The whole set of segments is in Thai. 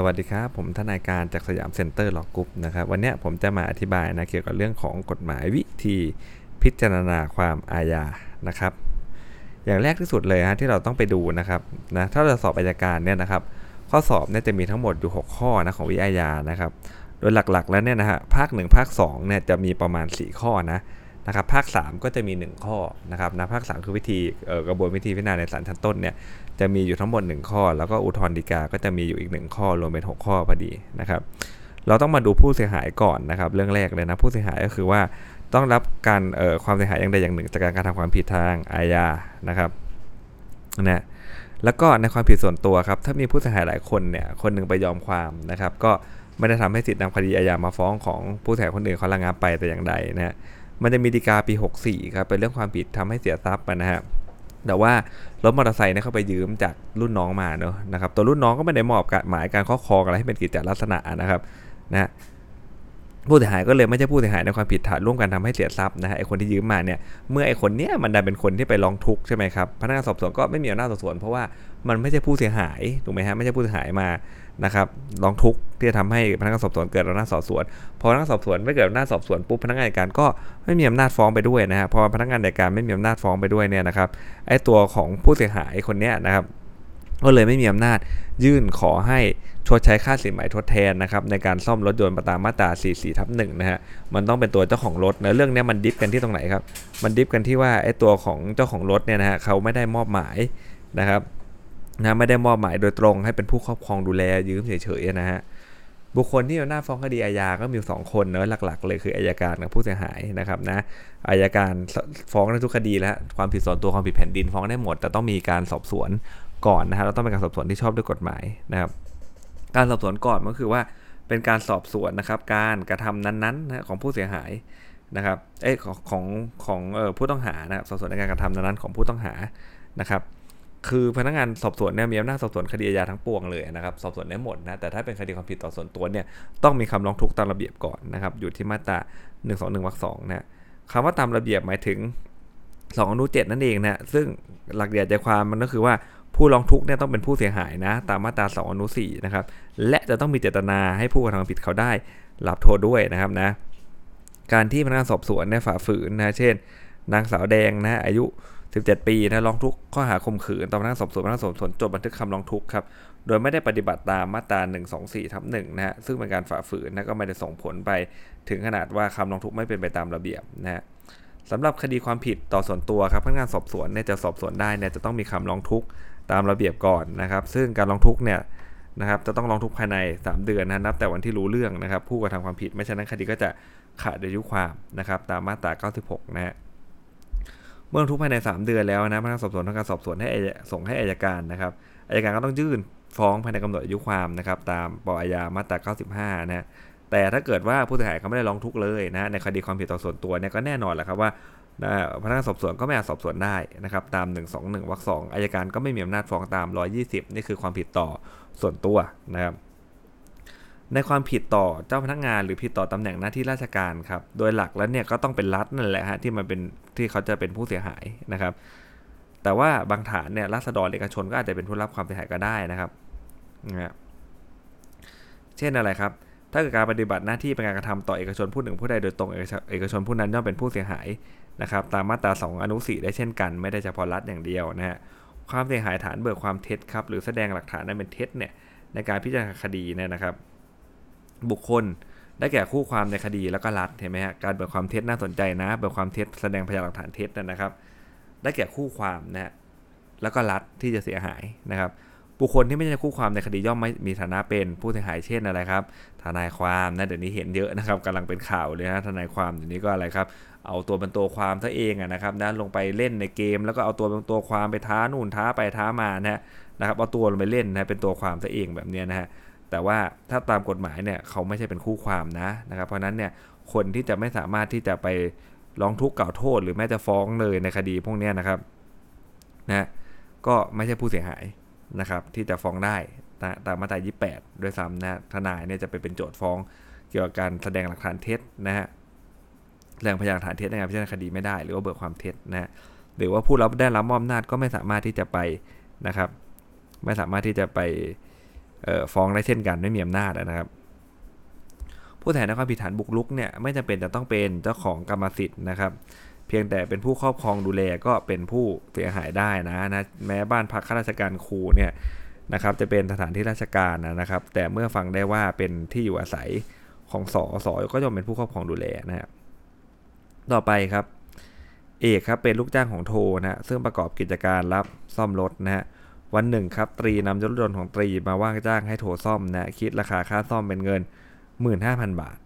สวัสดีครับ ผมทนายการจาก Siam Center Law Group นะครับวันนี้ผมจะมาอธิบายนะเกี่ยวกับเรื่องของกฎหมายวิธีพิจารณาความอาญานะครับ อย่างแรกที่สุดเลยฮะที่เราต้องไปดูนะครับนะถ้าเราสอบอัยการเนี่ยนะครับ ข้อสอบเนี่ยจะมีทั้งหมดอยู่ 6 ข้อนะของวิอาญานะครับ โดยหลักๆแล้วเนี่ยนะฮะภาค 1 ภาค2เนี่ยจะมีประมาณ 4 ข้อนะนะครับภาค 3 ก็จะมี 1 ข้อนะครับนะภาค 3 คือวิธีกระบวนวิธีพิจารณาในศาลชั้นต้นเนี่ย จะมีอยู่ทั้งหมด 1 ข้อ แล้วก็อุทธรณ์ฎีกาก็จะมีอยู่อีก 1 ข้อรวมเป็น 6 ข้อพอดีนะครับ เราต้องมาดูผู้เสียหายก่อนนะครับ เรื่องแรกเลยนะผู้เสียหายก็คือว่าต้องรับการความเสียหายอย่างใดอย่างหนึ่ง จากการการทำความผิดทางอาญานะครับนะแล้วก็ในความผิดส่วนตัวครับถ้ามีผู้เสียหายหลายคนเนี่ยคนหนึ่งไปยอมความนะครับ ก็ไม่ได้ทำให้สิทธินำคดีอาญามาฟ้องของผู้เสียหายคนอื่นเขาระงับไปแต่อย่างใดนะฮะมันจะมีฎีกาปี 64ครับเป็นเรื่องความผิดทำให้เสียทรัพย์นะฮะ แต่ว่ารถมอเตอร์ไซค์เนี่ยเขาไปยืมจากรุ่นน้องมาเนอะนะครับตัวรุ่นน้องก็ไม่ได้มอบหมายการครอบครองอะไรให้เป็นกิจลักษณะนะครับนะผู้เสียหายก็เลยไม่ใช่ผู้เสียหายในความผิดฐานร่วมกันทำให้เสียทรัพย์นะฮะไอคนที่ยืมมาเนี่ยเมื่อไอคนเนี้ยมันได้เป็นคนที่ไปร้องทุกข์ใช่ไหมครับพนักงานสอบสวนก็ไม่มีอำนาจสอบสวนเพราะว่ามันไม่ใช่ผู้เสียหายถูกไหมฮะไม่ใช่ผู้เสียหายมา นะครับร้องทุกข์ที่จะทำให้พนักงานสอบสวนเกิดอำนาจสอบสวน พอพนักงานสอบสวนไม่เกิดอำนาจสอบสวนปุ๊บพนักงานการก็ไม่มีอำนาจฟ้องไปด้วยนะฮะพอพนักงานในการไม่มีอำนาจฟ้องไปด้วยเนี่ยนะครับไอตัวของผู้เสียหายคนเนี้ยนะครับก็เลยไม่มีอำนาจยื่นขอให้ชดใช้ค่าสินไหมทดแทนนะครับในการซ่อมรถยนต์ตามมาตรา44ทับ1นะฮะมันต้องเป็นตัวเจ้าของรถนะเรื่องนี้มันดิฟกันที่ตรงไหนครับ มันดิฟกันที่ว่าไอ้ตัวของเจ้าของรถเนี่ยนะฮะเขาไม่ได้มอบหมายนะครับ นะไม่ได้มอบหมายโดยตรงให้เป็นผู้ครอบครองดูแลยืมเฉยๆนะฮะบุคคลที่เอาหน้าฟ้องคดีอาญาก็มีสองคนเนอะหลัก ๆ เลยคืออายการกับผู้เสียหายนะครับนะอายการฟ้องในทุกคดีแล้วความผิดส่วนตัวความผิดแผ่นดินฟ้องได้หมด แต่ต้องมีการสอบสวนก่อนนะฮะเราต้องเป็นการสอบสวนที่ชอบด้วยกฎหมายนะครับ การสอบสวนก่อนก็คือว่าเป็นการสอบสวนนะครับ การกระทำนั้นๆนะของผู้เสียหายนะครับเอ้ของของของออผู้ต้องหานะครับสอบสวนในการกระทำนั้นๆของผู้ต้องหานะครับ คือพนักงานสอบสวนเนี่ยมีอำนาจสอบสวนคดีอาญาทั้งปวงเลยนะครับสอบสวนได้หมดนะแต่ถ้าเป็นคดีความผิดต่อส่วนตัวเนี่ยต้องมีคำร้องทุกข์ตามระเบียบก่อนนะครับอยู่ที่มาตรา1 2 1วรรคสองนะคำว่าตามระเบียบหมายถึง2อนุ7นั่นเองนะซึ่งหลักใหญ่ใจความมันก็คือว่าผู้ร้องทุกข์เนี่ยต้องเป็นผู้เสียหายนะตามมาตรา2อนุ4นะครับและจะต้องมีเจตนาให้ผู้กระทำผิดเขาได้รับโทษด้วยนะครับนะการที่พนักงานสอบสวนเนี่ยฝ่าฝืนนะเช่น นางสาวแดงนะอายุ 17 ปีนะร้องทุกข์ข้อหาข่มขืนตามพนักงานสอบสวนพนักงานสอบสวนจดบันทึกคำร้องทุกข์ครับโดยไม่ได้ปฏิบัติตามมาตรา124ทับ1นะฮะซึ่งเป็นการฝ่าฝืนนะก็ไม่ได้ส่งผลไปถึงขนาดว่าคำร้องทุกข์ไม่เป็นไปตามระเบียบนะฮะสำหรับคดีความผิดต่อส่วนตัวครับพนักงานสอบสวนเนี่ยจะสอบสวนได้เนี่ยจะต้องมีคำร้องทุกข์ตามระเบียบก่อนนะครับ ซึ่งการร้องทุกข์เนี่ยนะครับจะต้องร้องทุกข์ภายใน 3 เดือนนะนับแต่วันที่รู้เรื่องนะครับ ผู้กระทำความผิดไม่ฉะนั้นคดีก็จะขาดอายุความนะครับตามมาตรา 96 นะฮะ เมื่อทุกภายใน 3 เดือนแล้วนะพนักงานสอบสวนทำการสอบสวนให้ส่งให้อายการนะครับอายการก็ต้องยื่นฟ้องภายในกำหนดอายุความนะครับตามปอาญามาตรา 95 นะแต่ถ้าเกิดว่าผู้เสียหายเขาไม่ได้ร้องทุกข์เลยนะในคดีความผิดต่อส่วนตัวเนี่ยก็แน่นอนแหละครับว่าพนักงานสอบสวนก็ไม่อาจสอบสวนได้นะครับตาม 121วรรคสองอายการก็ไม่มีอำนาจฟ้องตาม 120 นี่คือความผิดต่อส่วนตัวนะครับ ในความผิดต่อเจ้าพนักงานหรือผิดต่อตำแหน่งหน้าที่ราชการครับ โดยหลักแล้วเนี่ยก็ต้องเป็นรัฐนั่นแหละฮะที่มันเป็นที่เขาจะเป็นผู้เสียหายนะครับ แต่ว่าบางฐานเนี่ยรัษฎรเอกชนก็อาจจะเป็นผู้รับความเสียหายก็ได้นะครับนะเช่นอะไรครับ ถ้าเกิดการปฏิบัติหน้าที่เป็นการกระทำต่อเอกชนผู้หนึ่งผู้ใดโดยตรงเอกชนผู้นั้นย่อมเป็นผู้เสียหายนะครับ ตามมาตรา 2 อนุ4ได้เช่นกัน ไม่ได้เฉพาะรัฐอย่างเดียวนะฮะความเสียหายฐานเบิกความเท็จครับหรือแสดงหลักฐานนั้นเป็นเท็จเนี่ยในการพิจารณาคดีเนี่ยนะครับ บุคคลได้แก่คู่ความในคดีแล้วก็รัฐเห็นไหมฮะการเบิกความเท็จน่าสนใจนะเบิกความเท็จแสดงพยานหลักฐานเท็จนะครับ ได้แก่คู่ความนะฮะแล้วก็รัฐที่จะเสียหายนะครับ บุคคลที่ไม่ใช่คู่ความในคดีย่อมไม่มีฐานะเป็นผู้เสียหายเช่นอะไรครับทนายความนะเดี๋ยวนี้เห็นเยอะนะครับกำลังเป็นข่าวเลยนะทนายความเดี๋ยวนี้ก็อะไรครับเอาตัวเป็นตัวความซะเองนะครับนะลงไปเล่นในเกม แล้วก็เอาตัวเป็นตัวความไปท้านู่นท้าไปท้ามานะนะครับเอาตัวลงไปเล่นนะเป็นตัวความซะเองแบบนี้นะฮะ แต่ว่าถ้าตามกฎหมายเนี่ยเขาไม่ใช่เป็นคู่ความนะนะครับ เพราะนั้นเนี่ยคนที่จะไม่สามารถที่จะไปร้องทุกข์กล่าวโทษ หรือแม้จะฟ้องเลยในคดีพวกนี้นะครับนะก็ไม่ใช่ผู้เสียหายนะครับ ที่จะฟ้องได้ตามมาตรา28 ด้วยซ้ำนะทนายเนี่ยจะไปเป็นโจทย์ฟ้องเกี่ยวกับการแสดงหลักฐานเท็จนะฮะแรงพยานฐานเท็จในการพิจารณาคดีไม่ได้ หรือว่าเบิกความเท็จนะหรือว่าผู้รับได้รับมอบอำนาจก็ไม่สามารถที่จะไปนะครับ ไม่สามารถที่จะไป ฟ้องได้เช่นกันไม่มีอำนาจนะครับ ผู้แทนในความผิดฐานบุกรุกเนี่ยไม่จำเป็นจะต้องเป็นเจ้าของกรรมสิทธิ์นะครับ เพียงแต่เป็นผู้ครอบครองดูแลก็เป็นผู้เสียหายได้นะนะแม้บ้านพักข้าราชการครูเนี่ยนะครับจะเป็นสถานที่ราชการนะครับ แต่เมื่อฟังได้ว่าเป็นที่อยู่อาศัยของสอสอก็จะเป็นผู้ครอบครองดูแลนะครับต่อไปครับ เอกครับเป็นลูกจ้างของโทนะซึ่งประกอบกิจการรับซ่อมรถนะฮะ วันหนึ่งครับตรีนำรถยนต์ของตรีมาว่างจ้างให้โทซ่อมนะคิดราคาค่าซ่อมเป็นเงิน 15,000 บาท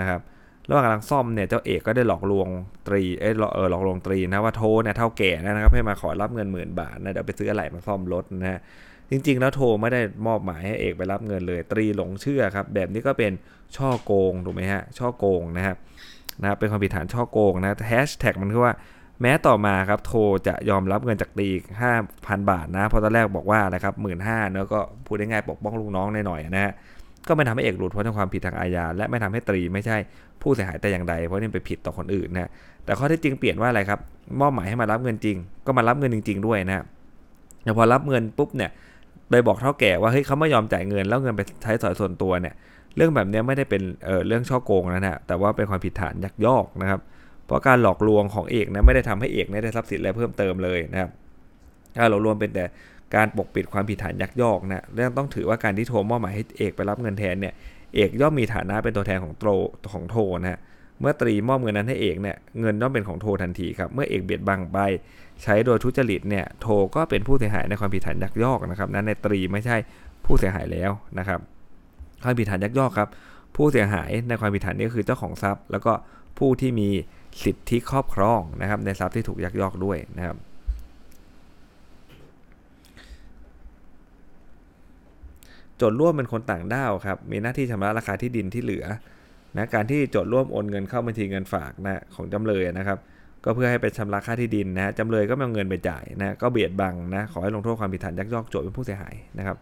นะครับระหว่างกำลังซ่อมเนี่ยเจ้าเอกก็ได้หลอกลวงตรีเออเออหลอกลวงตรีนะว่าโทเนี่ยเท่าแก่นะครับให้มาขอรับเงินหมื่นบาทนะเดี๋ยวไปซื้ออะไรมาซ่อมรถนะฮะจริง ๆ แล้วโทไม่ได้มอบหมายให้เอกไปรับเงินเลย ตรีหลงเชื่อครับแบบนี้ก็เป็นช่อโกงถูกไหมฮะช่อโกงนะครับนะเป็นความผิดฐานช่อโกงนะแฮชแท็กมันคือว่า แม้ต่อมาครับโทจะยอมรับเงินจากตีห้าพันบาทนะเพราะตอนแรกบอกว่าอะครับหมื่นห้าเนอะก็พูดได้ง่ายปกป้องลูกน้องหน่อยๆนะฮะก็ไม่ทำให้เอกหลุดพ้นจากความผิดทางอาญาและไม่ทำให้ตรีไม่ใช่ผู้เสียหายแต่อย่างใด เพราะนี่ไปผิดต่อคนอื่นนะแต่ข้อที่จริงเปลี่ยนว่าอะไรครับมอบหมายให้มารับเงินจริง ก็มารับเงินจริง ๆ ด้วยนะแต่พอรับเงินปุ๊บเนี่ยโดยบอกเท่าแก่ว่าเฮ้ยเขาไม่ยอมจ่ายเงินแล้วเงินไปใช้สอยส่วนตัวเนี่ย เรื่องแบบนี้ไม่ได้เป็นเเรื่องช่อโกงนะฮะแต่ว่าเป็นความผิดฐานยักยอกนะครับ เพราะการหลอกลวงของเอกนะไม่ได้ทำให้เอกได้ทรัพย์สินอะไรเพิ่มเติมเลยนะครับการหลอกลวงเป็นแต่การปกปิดความผิดฐานยักยอกนะเรื่องต้องถือว่าการที่โทรมอบหมายให้เอกไปรับเงินแทนเนี่ยเอกย่อมมีฐานะเป็นตัวแทนของโตของโทนะฮะเมื่อตรีมอบเงินนั้นให้เอกเนี่ยเงินย่อมเป็นของโททันทีครับเมื่อเอกเบียดบังไป ใช้โดยทุจริตเนี่ยโทก็เป็นผู้เสียหายในความผิดฐานยักยอกนะครับนั้นในตรีไม่ใช่ผู้เสียหายแล้วนะครับความผิดฐานยักยอกครับผู้เสียหายในความผิดฐานนี้คือเจ้าของทรัพย์ แล้วก็ผู้ที่มี สิทธิครอบครองนะครับ ในทรัพย์ที่ถูกยักยอกด้วยนะครับ โจทย์ร่วมเป็นคนต่างด้าวครับ มีหน้าที่ชำระราคาที่ดินที่เหลือนะการที่โจทย์ร่วมโอนเงินเข้าบัญชีเงินฝากนะของจำเลยนะครับ ก็เพื่อให้ไปชำระค่าที่ดินนะจำเลยก็ไม่เอาเงินไปจ่ายนะก็เบียดบังนะขอให้ลงโทษความผิดฐานยักยอกโจทย์เป็นผู้เสียหายนะครับ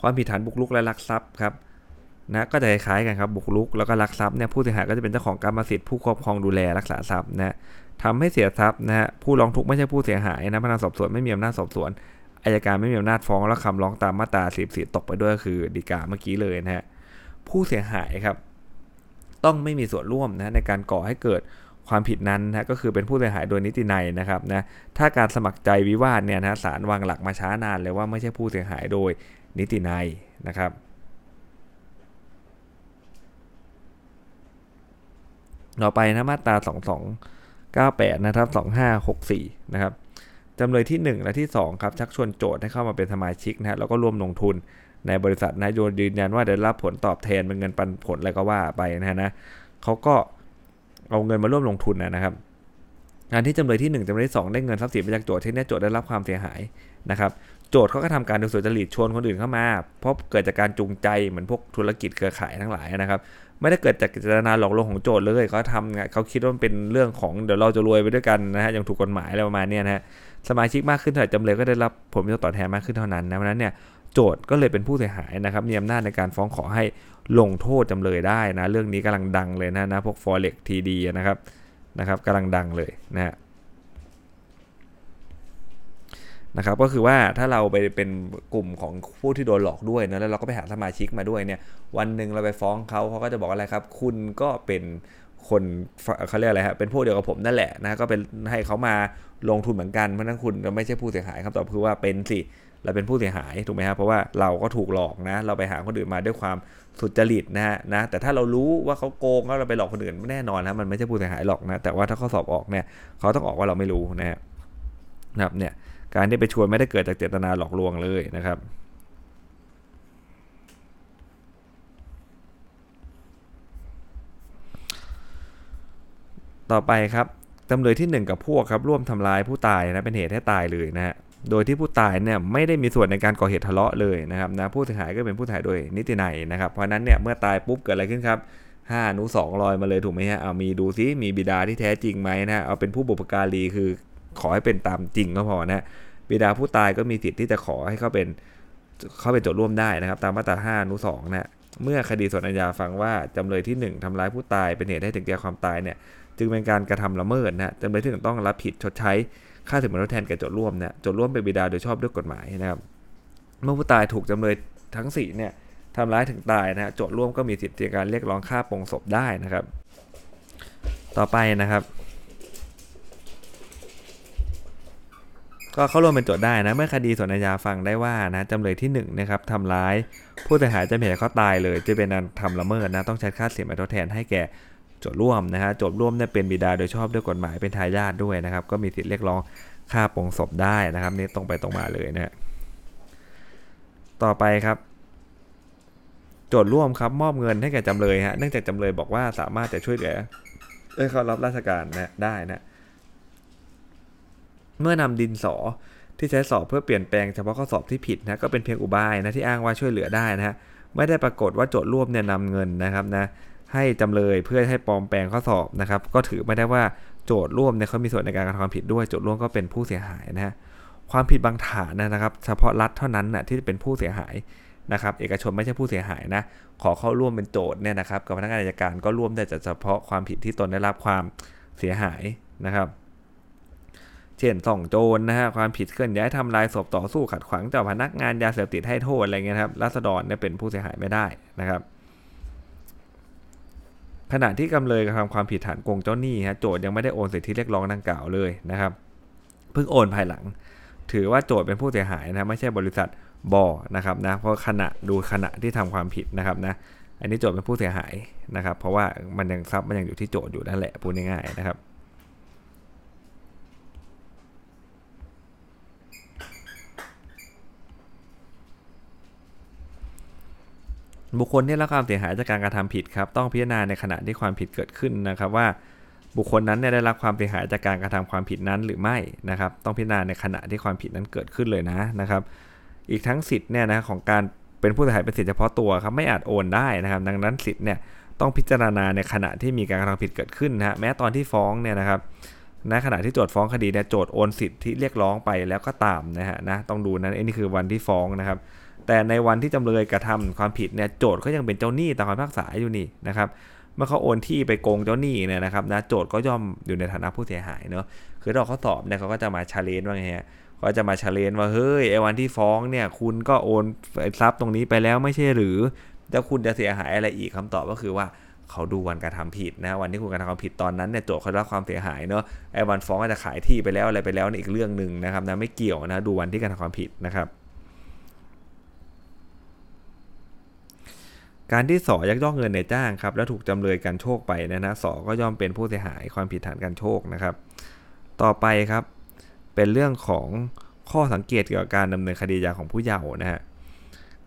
ความผิดฐานบุกรุกและลักทรัพย์ครับ นะก็จะคล้ายกันครับบุกรุกแล้วก็ลักทรัพย์เนี่ยผู้เสียหายก็จะเป็นเจ้าของกรรมสิทธิ์ผู้ครอบครองดูแลรักษาทรัพย์นะทำให้เสียทรัพย์นะฮะผู้ร้องทุกข์ไม่ใช่ผู้เสียหายนะพนักงานสอบสวนไม่มีอำนาจสอบสวนอายการไม่มีอำนาจฟ้องแล้วคำร้องตามมาตรา44ตกไปด้วยคือดีกาเมื่อกี้เลยนะฮะผู้เสียหายครับ ต้องไม่มีส่วนร่วมนะในการก่อให้เกิดความผิดนั้นนะก็คือเป็นผู้เสียหายโดยนิตินัยนะครับนะถ้าการสมัครใจวิวาทเนี่ยนะศาลวางหลักมาช้านานเลยว่าไม่ใช่ผู้เสียหายโดยนิตินัยนะครับ ต่อไปนะมาตรา 2298 นะครับ 2564 นะครับจำเลยที่ 1 และที่ 2 ครับ ชักชวนโจทย์ให้เข้ามาเป็นสมาชิกนะฮะแล้วก็ร่วมลงทุนในบริษัทนะโยนยืนยันว่าได้รับผลตอบแทนเป็นเงินปันผลอะไรก็ว่าไปนะฮะนะเขาก็เอาเงินมาร่วมลงทุนนะครับงานที่จำเลยที่1จำเลยที่2ได้เงินทรัพย์สินมาจากโจทย์ที่นี้โจทย์ได้รับความเสียหายนะครับ โจทย์เขาก็ทำการโดยสุจริตชวนคนอื่นเข้ามา เพราะเกิดจากการจูงใจเหมือนพวกธุรกิจเครือข่ายทั้งหลายนะครับ ไม่ได้เกิดจากเจตนาหลอกลวงของโจทย์เลยเขาทำเขาคิดว่ามันเป็นเรื่องของเดี๋ยวเราจะรวยไปด้วยกันนะฮะอย่างถูกกฎหมายอะไรประมาณนี้นะฮะสมาชิกมากขึ้นเท่าไหร่จำเลยก็ได้รับผลประโยชน์ตอบแทนมากขึ้นเท่านั้นนะเพราะนั้นเนี่ยโจทย์ก็เลยเป็นผู้เสียหายนะครับมีอำนาจในการฟ้องขอให้ลงโทษจำเลยได้นะเรื่องนี้กำลังดังเลยนะนะพวก forex TD นะครับนะครับกำลังดังเลยนะฮะ นะครับก็คือว่าถ้าเราไปเป็นกลุ่มของผู้ที่โดนหลอกด้วยนะแล้วเราก็ไปหาสมาชิกมาด้วยเนี่ยวันหนึ่งเราไปฟ้องเขาเขาก็จะบอกอะไรครับ คุณก็เป็นคนเขาเรียกอะไรฮะเป็นพวกเดียวกับผมนั่นแหละนะก็เป็นให้เขามาลงทุนเหมือนกันเพราะนั้นคุณไม่ใช่ผู้เสียหายคำตอบคือว่าเป็นสิเราเป็นผู้เสียหายถูกไหมครับเพราะว่าเราก็ถูกหลอกนะเราไปหาคนอื่นมาด้วยความสุจริตนะฮะนะแต่ถ้าเรารู้ว่าเขาโกงแล้วเราไปหลอกคนอื่นแน่นอนนะมันไม่ใช่ผู้เสียหายหรอกนะแต่ว่าถ้าเขาสอบออกเนี่ยเขาต้องออกว่าเราไม่รู้นะฮะนะครับเนี่ย การที่ไปชวนไม่ได้เกิดจากเจตนาหลอกลวงเลยนะครับต่อไปครับจำเลยที่ 1 กับพวกครับร่วมทำลายผู้ตายนะเป็นเหตุให้ตายเลยนะฮะโดยที่ผู้ตายเนี่ยไม่ได้มีส่วนในการก่อเหตุทะเลาะเลยนะครับนะผู้เสียหายก็เป็นผู้เสียหายโดยนิตินัยนะครับเพราะนั้นเนี่ยเมื่อตายปุ๊บเกิดอะไรขึ้นครับห้านุสองลอยมาเลยถูกไหมฮะเอามีดูซิมีบิดาที่แท้จริงไหมนะเอาเป็นผู้บุปการีคือ ขอให้เป็นตามจริงก็พอนะบิดาผู้ตายก็มีสิทธิ์ที่จะขอให้เขาเป็นเขาเป็นโจทย์ร่วมได้นะครับ ตามมาตรา5อนุ2นะเมื่อคดีส่วนอาญาฟังว่าจำเลยที่ 1ทำร้ายผู้ตายเป็นเหตุให้ถึงแก่ความตายเนี่ยจึงเป็นการกระทำละเมิดนะจำเลยที่หนึ่งต้องรับผิดชดใช้ค่าสินไหมทดแทนแก่โจทย์ร่วมนี่ยโจทย์ร่วมเป็นบิดาโดยชอบด้วยกฎหมายนะครับ เมื่อผู้ตายถูกจำเลยทั้งสี่เนี่ยทำร้ายถึงตายนะโจทย์ร่วมก็มีสิทธิ์ในการเรียกร้องค่าปงศพได้นะครับ ต่อไปนะครับ ก็เข้าร่วมเป็นโจทย์ได้นะ เมื่อคดีส่วนอาญาฟังได้ว่านะจำเลยที่1นนะครับทำร้าย ผู้เสียหายจะเห็นเขาตายเลย จะเป็นการทำละเมิดนะต้องใช้ค่าเสียหายทดแทนให้แก่โจทย์ร่วมนะฮะโจทย์ร่วมเนี่ยเป็นบิดาโดยชอบด้วยกฎหมายเป็นทายาทด้วยนะครับ ก็มีสิทธิ์เรียกร้องค่าปงศพได้นะครับนี่ตรงไปตรงมาเลยนะฮะต่อไปครับ โจทย์ร่วมครับมอบเงินให้แก่จำเลยฮะเนื่องจากจำเลยบอกว่าสามารถจะช่วยเหลือให้เขารับราชการนะได้นะ เมื่อนำดินสอที่ใช้สอบเพื่อเปลี่ยนแปลงเฉพาะข้อสอบที่ผิดนะก็เป็นเพียงอุบายนะที่อ้างว่าช่วยเหลือได้นะฮะไม่ได้ปรากฏว่าโจทย์ร่วมเนี่ยนำเงินนะครับนะให้จำเลยเพื่อให้ปลอมแปลงข้อสอบนะครับ ก็ถือไม่ได้ว่าโจทย์ร่วมเนี่ยเขามีส่วนในการกระทำความผิดด้วยโจทย์ร่วมก็เป็นผู้เสียหายนะฮะความผิดบางฐานนะครับ เฉพาะรัฐเท่านั้นนะที่เป็นผู้เสียหายนะครับ เอกชนไม่ใช่ผู้เสียหายนะ ขอเข้าร่วมเป็นโจทย์เนี่ยนะครับกับพนักงานอัยการก็ร่วมได้แต่เฉพาะความผิดที่ตนได้รับความเสียหายนะครับ เช่นส่องโจรนะฮะความผิดเคลื่อนย้ายทำลายศพต่อสู้ขัดขวางเจ้าพนักงานยาเสพติดให้โทษอะไรเงี้ยครับรัษฎรเนี่ยเป็นผู้เสียหายไม่ได้นะครับ ขณะที่กำเลยกระทำความผิดฐานโกงเจ้าหนี้ฮะโจทย์ยังไม่ได้โอนสิทธิเรียกร้องดังกล่าวเลยนะครับเพิ่งโอนภายหลัง ถือว่าโจทย์เป็นผู้เสียหายนะไม่ใช่บริษัทบอนะครับนะเพราะขณะดูขณะที่ทำความผิดนะครับนะอันนี้โจทย์เป็นผู้เสียหายนะครับ เพราะว่ามันยังทรัพย์มันยังอยู่ที่โจทย์อยู่นั่นแหละพูดง่ายๆนะครับ บุคคลที่รับความเสียหายจากการกระทำผิดครับต้องพิจารณาในขณะที่ความผิดเกิดขึ้นนะครับว่า บุคคลนั้นเนี่ยได้รับความเสียหายจากการกระทำความผิดนั้นหรือไม่นะครับ ต้องพิจารณาในขณะที่ความผิดนั้นเกิดขึ้นเลยนะนะครับ อีกทั้งสิทธิ์เนี่ยนะของการเป็นผู้เสียหายเป็นสิทธิเฉพาะตัวครับไม่อาจโอนได้นะครับ ดังนั้นสิทธิ์เนี่ยต้องพิจารณาในขณะที่มีการกระทำผิดเกิดขึ้นนะฮะแม้ตอนที่ฟ้องเนี่ยนะครับณขณะที่โจทย์ฟ้องคดีเนี่ยโจทย์โอนสิทธิ์ที่เรียกร้องไปแล้วก็ตามนะฮะนะต้องดูนะนี่คือวันที่ฟ้องนะครับ แต่ในวันที่จำเลยกระทำความผิดเนี่ยโจทย์ก็ยังเป็นเจ้าหนี้ตามคำพิพากษาอยู่นี่นะครับเมื่อเขาโอนที่ไปโกงเจ้าหนี้เนี่ยนะครับนะโจทก์ก็ย่อมอยู่ในฐานะผู้เสียหายเนาะคือเวลาเขาสอบเนี่ยเขาก็จะมา challenge ว่าไงฮะก็จะมา challenge ว่าเฮ้ยไอ้วันที่ฟ้องเนี่ยคุณก็โอนทรัพย์ตรงนี้ไปแล้วไม่ใช่หรือแล้วคุณจะเสียหายอะไรอีกคำตอบก็คือว่าเขาดูวันการทำผิดนะวันที่คุณกระทำความผิดตอนนั้นเนี่ยโจทก์เขาได้รับความเสียหายเนาะไอ้วันฟ้องอาจจะขายที่ไปแล้วอะไรไปแล้วนั่นอีกเรื่องหนึ่งนะครับนะไม่เกี่ยวนะดูวันที่การทำความผิดนะครับ การที่สอยักยอกเงินในจ้างครับแล้วถูกจำเลยกันโชคไปนะนะสอก็ย่อมเป็นผู้เสียหายความผิดฐานการโชคนะครับ ต่อไปครับเป็นเรื่องของข้อสังเกตเกี่ยวกับการดำเนินคดียาของผู้เยาว์นะฮะ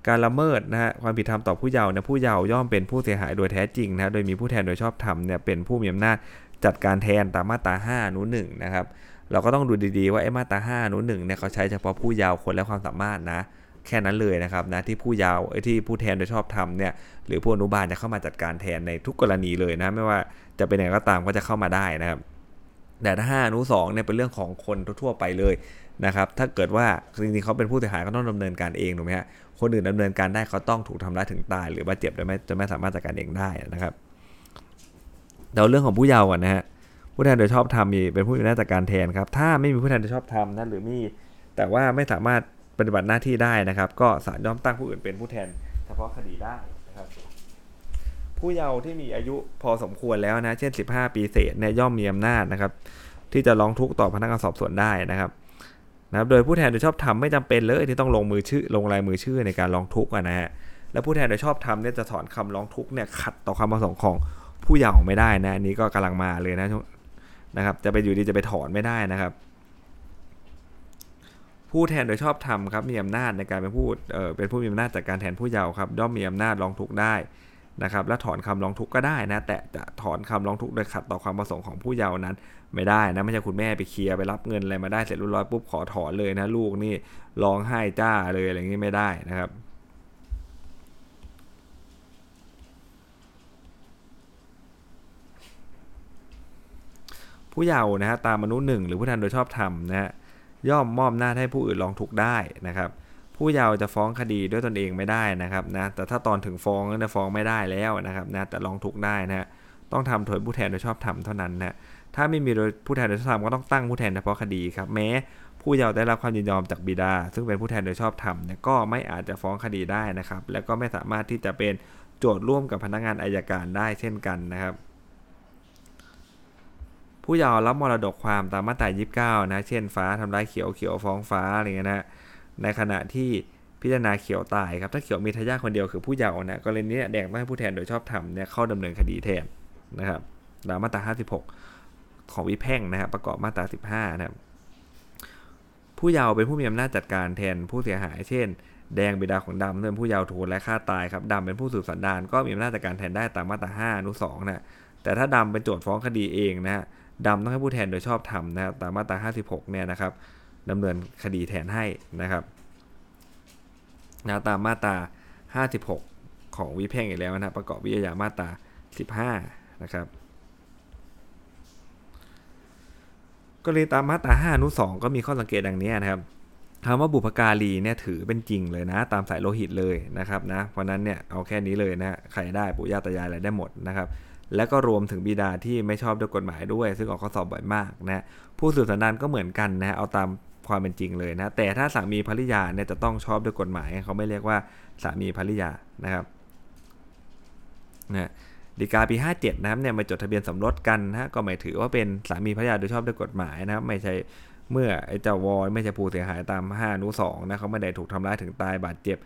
การละเมิดนะฮะความผิดทำต่อผู้เยาว์นี่ยผู้เยาว์ย่อมเป็นผู้เสียหายโดยแท้จริงนะโดยมีผู้แทนโดยชอบธรรมเนี่ยเป็นผู้มีอำนาจจัดการแทนตามมาตรา5นุหนึ่งนะครับเราก็ต้องดูดีๆว่าไอ้มาตรา5นุหนึ่งเนี่ยเขาใช้เฉพาะผู้เยาว์คนและความสามารถนะ แค่นั้นเลยนะครับนะที่ผู้ยาวที่ผู้แทนโดยชอบธรรมเนี่ยหรือผู้อนุบาลจะเข้ามาจัดการแทนในทุกกรณีเลยนะไม่ว่าจะเป็นอย่างก็ตามก็จะเข้ามาได้นะครับ แต่ถ้า5อนุ2เนี่ยเป็นเรื่องของคนทั่วไปเลยนะครับถ้าเกิดว่าจริงๆเขาเป็นผู้เสียหายก็ต้องดำเนินการเองถูกไหมฮะคนอื่นดำเนินการได้เขาต้องถูกทำร้ายถึงตาย หรือบาดเจ็บโดยไม่จะไม่สามารถจัดการเองได้นะครับเราเรื่องของผู้เยาว์ก่อนนะฮะผู้แทนโดยชอบธรรมมีเป็นผู้มีหน้าจัดการแทนครับถ้าไม่มีผู้แทนโดยชอบธรรมนะหรือมีแต่ว่าไม่สามารถ ปฏิบัติหน้าที่ได้นะครับ ก็ศาลย่อมตั้งผู้อื่นเป็นผู้แทนเฉพาะคดีได้นะครับผู้เยาว์ที่มีอายุพอสมควรแล้วนะ เช่น 15 ปีเศษเนี่ยย่อมมีอำนาจนะครับ ที่จะร้องทุกข์ต่อพนักงานสอบสวนได้นะครับนะครับโดยผู้แทนโดยชอบทำไม่จำเป็นเลยที่ต้องลงมือชื่อลงลายมือชื่อในการร้องทุกข์นะฮะแล้วผู้แทนโดยชอบทำเนี่ยจะถอนคำร้องทุกข์เนี่ยขัดต่อควาประสงค์ของผู้เยาว์ไม่ได้นะอันนี้ก็กำลังมาเลยนะนะครับ จะไปอยู่ดีจะไปถอนไม่ได้นะครับ ผู้แทนโดยชอบธรรมครับมีอำนาจในการเป็นผู้เเป็นผู้มีอำนาจจัดการแทนผู้เยาว์ครับย่อมมีอำนาจร้องทุกข์ได้นะครับและถอนคำร้องทุกข์ก็ได้นะ แต่จะถอนคำร้องทุกข์โดยขัดต่อความประสงค์ของผู้เยาว์นั้น ไม่ได้นะไม่ใช่คุณแม่ไปเคลียร์ไปรับเงินอะไรมาได้เสร็จรียบร้อยปุ๊บขอถอนเลยนะลูกนี่ร้องไห้จ้าเลยอะไรอย่างนี้ไม่ได้นะครับผู้เยาว์นะฮะตามมนุษย์หนึ่งหรือผู้แทนโดยชอบธรรมนะฮะ ย่อมมอบหน้าให้ผู้อื่นร้องทุกข์ได้นะครับ ผู้เยาว์จะฟ้องคดีด้วยตนเองไม่ได้นะครับนะแต่ถ้าตอนถึงฟ้องเนี่ยฟ้องไม่ได้แล้วนะครับนะแต่ร้องทุกข์ได้นะฮะต้องทำโดยผู้แทนโดยชอบธรรมเท่านั้นนะถ้าไม่มีโดยผู้แทนโดยชอบธรรมก็ต้องตั้งผู้แทนเฉพาะคดีครับแม้ผผู้เยาว์ได้รับความยินยอมจากบิดา ซึ่งเป็นผู้แทนโดยชอบธรรมเนี่ยก็ไม่อาจจะฟ้องคดีได้นะครับ แล้วก็ไม่สามารถที่จะเป็นโจทย์ร่วมกับพนักงานอายการได้เช่นกันนะครับ ผู้เยาว์รับมรดกความตามมาตรา29 นะ เช่นฟ้าทำร้ายเขียวเขียวฟ้องฟ้าอะไรเงี้ยนะในขณะที่พิจารณาเขียวตายครับ ถ้าเขียวมีทายาทคนเดียวคือผู้เยาว์นะกรณีนี้แดงต้องให้ผู้แทนโดยชอบธรรมเนี่ยเข้าดำเนินคดีแทนนะครับตามมาตรา 56 ของวิแพ่งนะครับประกอบมาตรา 15 นะครับผู้เยาว์เป็นผู้มีอำนาจจัดการแทนผู้เสียหาย เช่น แดงบิดาของดำเป็นผู้เยาว์ถูกและฆ่าตายครับดำเป็นผู้สืบสันดานก็มีอำนาจจัดการแทนได้ตามมาตรา 5 อนุ 2 นะแต่ถ้าดำเป็นโจทย์ฟ้องคดีเองนะฮะ ดำต้องให้ผู้แทนโดยชอบธรรมนะครับตามมาตรา 56 เนี่ยนะครับดำเนินคดีแทนให้นะครับนะตามมาตรา 56 ของวิแพ่งอีกแล้วนะประกอบวิทยามาตรา 15 นะครับกรณีตามมาตรา5อนุ2ก็มีข้อสังเกตดังนี้นะครับคำว่าบุพการีเนี่ยถือเป็นจริงเลยนะ ตามสายโลหิตเลยนะครับนะเพราะนั้นเนี่ยเอาแค่นี้เลยนะใครได้ปู่ย่าตายายอะไรได้หมดนะครับ แล้วก็รวมถึงบิดาที่ไม่ชอบด้วยกฎหมายด้วย ซึ่งออกข้อสอบบ่อยมากนะผู้สืบสันดานก็เหมือนกันนะเอาตามความเป็นจริงเลยนะแต่ถ้าสามีภริยาเนี่ยจะต้องชอบด้วยกฎหมายเขาไม่เรียกว่าสามีภริยานะครับนะดีกาปี 57 นะครับเนี่ยมาจดทะเบียนสมรสกันนะก็หมายถือว่าเป็นสามีภรรยาโดยชอบด้วยกฎหมายนะครับไม่ใช่เมื่อไอ้เจ้าวอไม่ใช่ผู้เสียหายตาม5นุ2นะเขาไม่ได้ถูกทำร้ายถึงตายบาดเจ็บ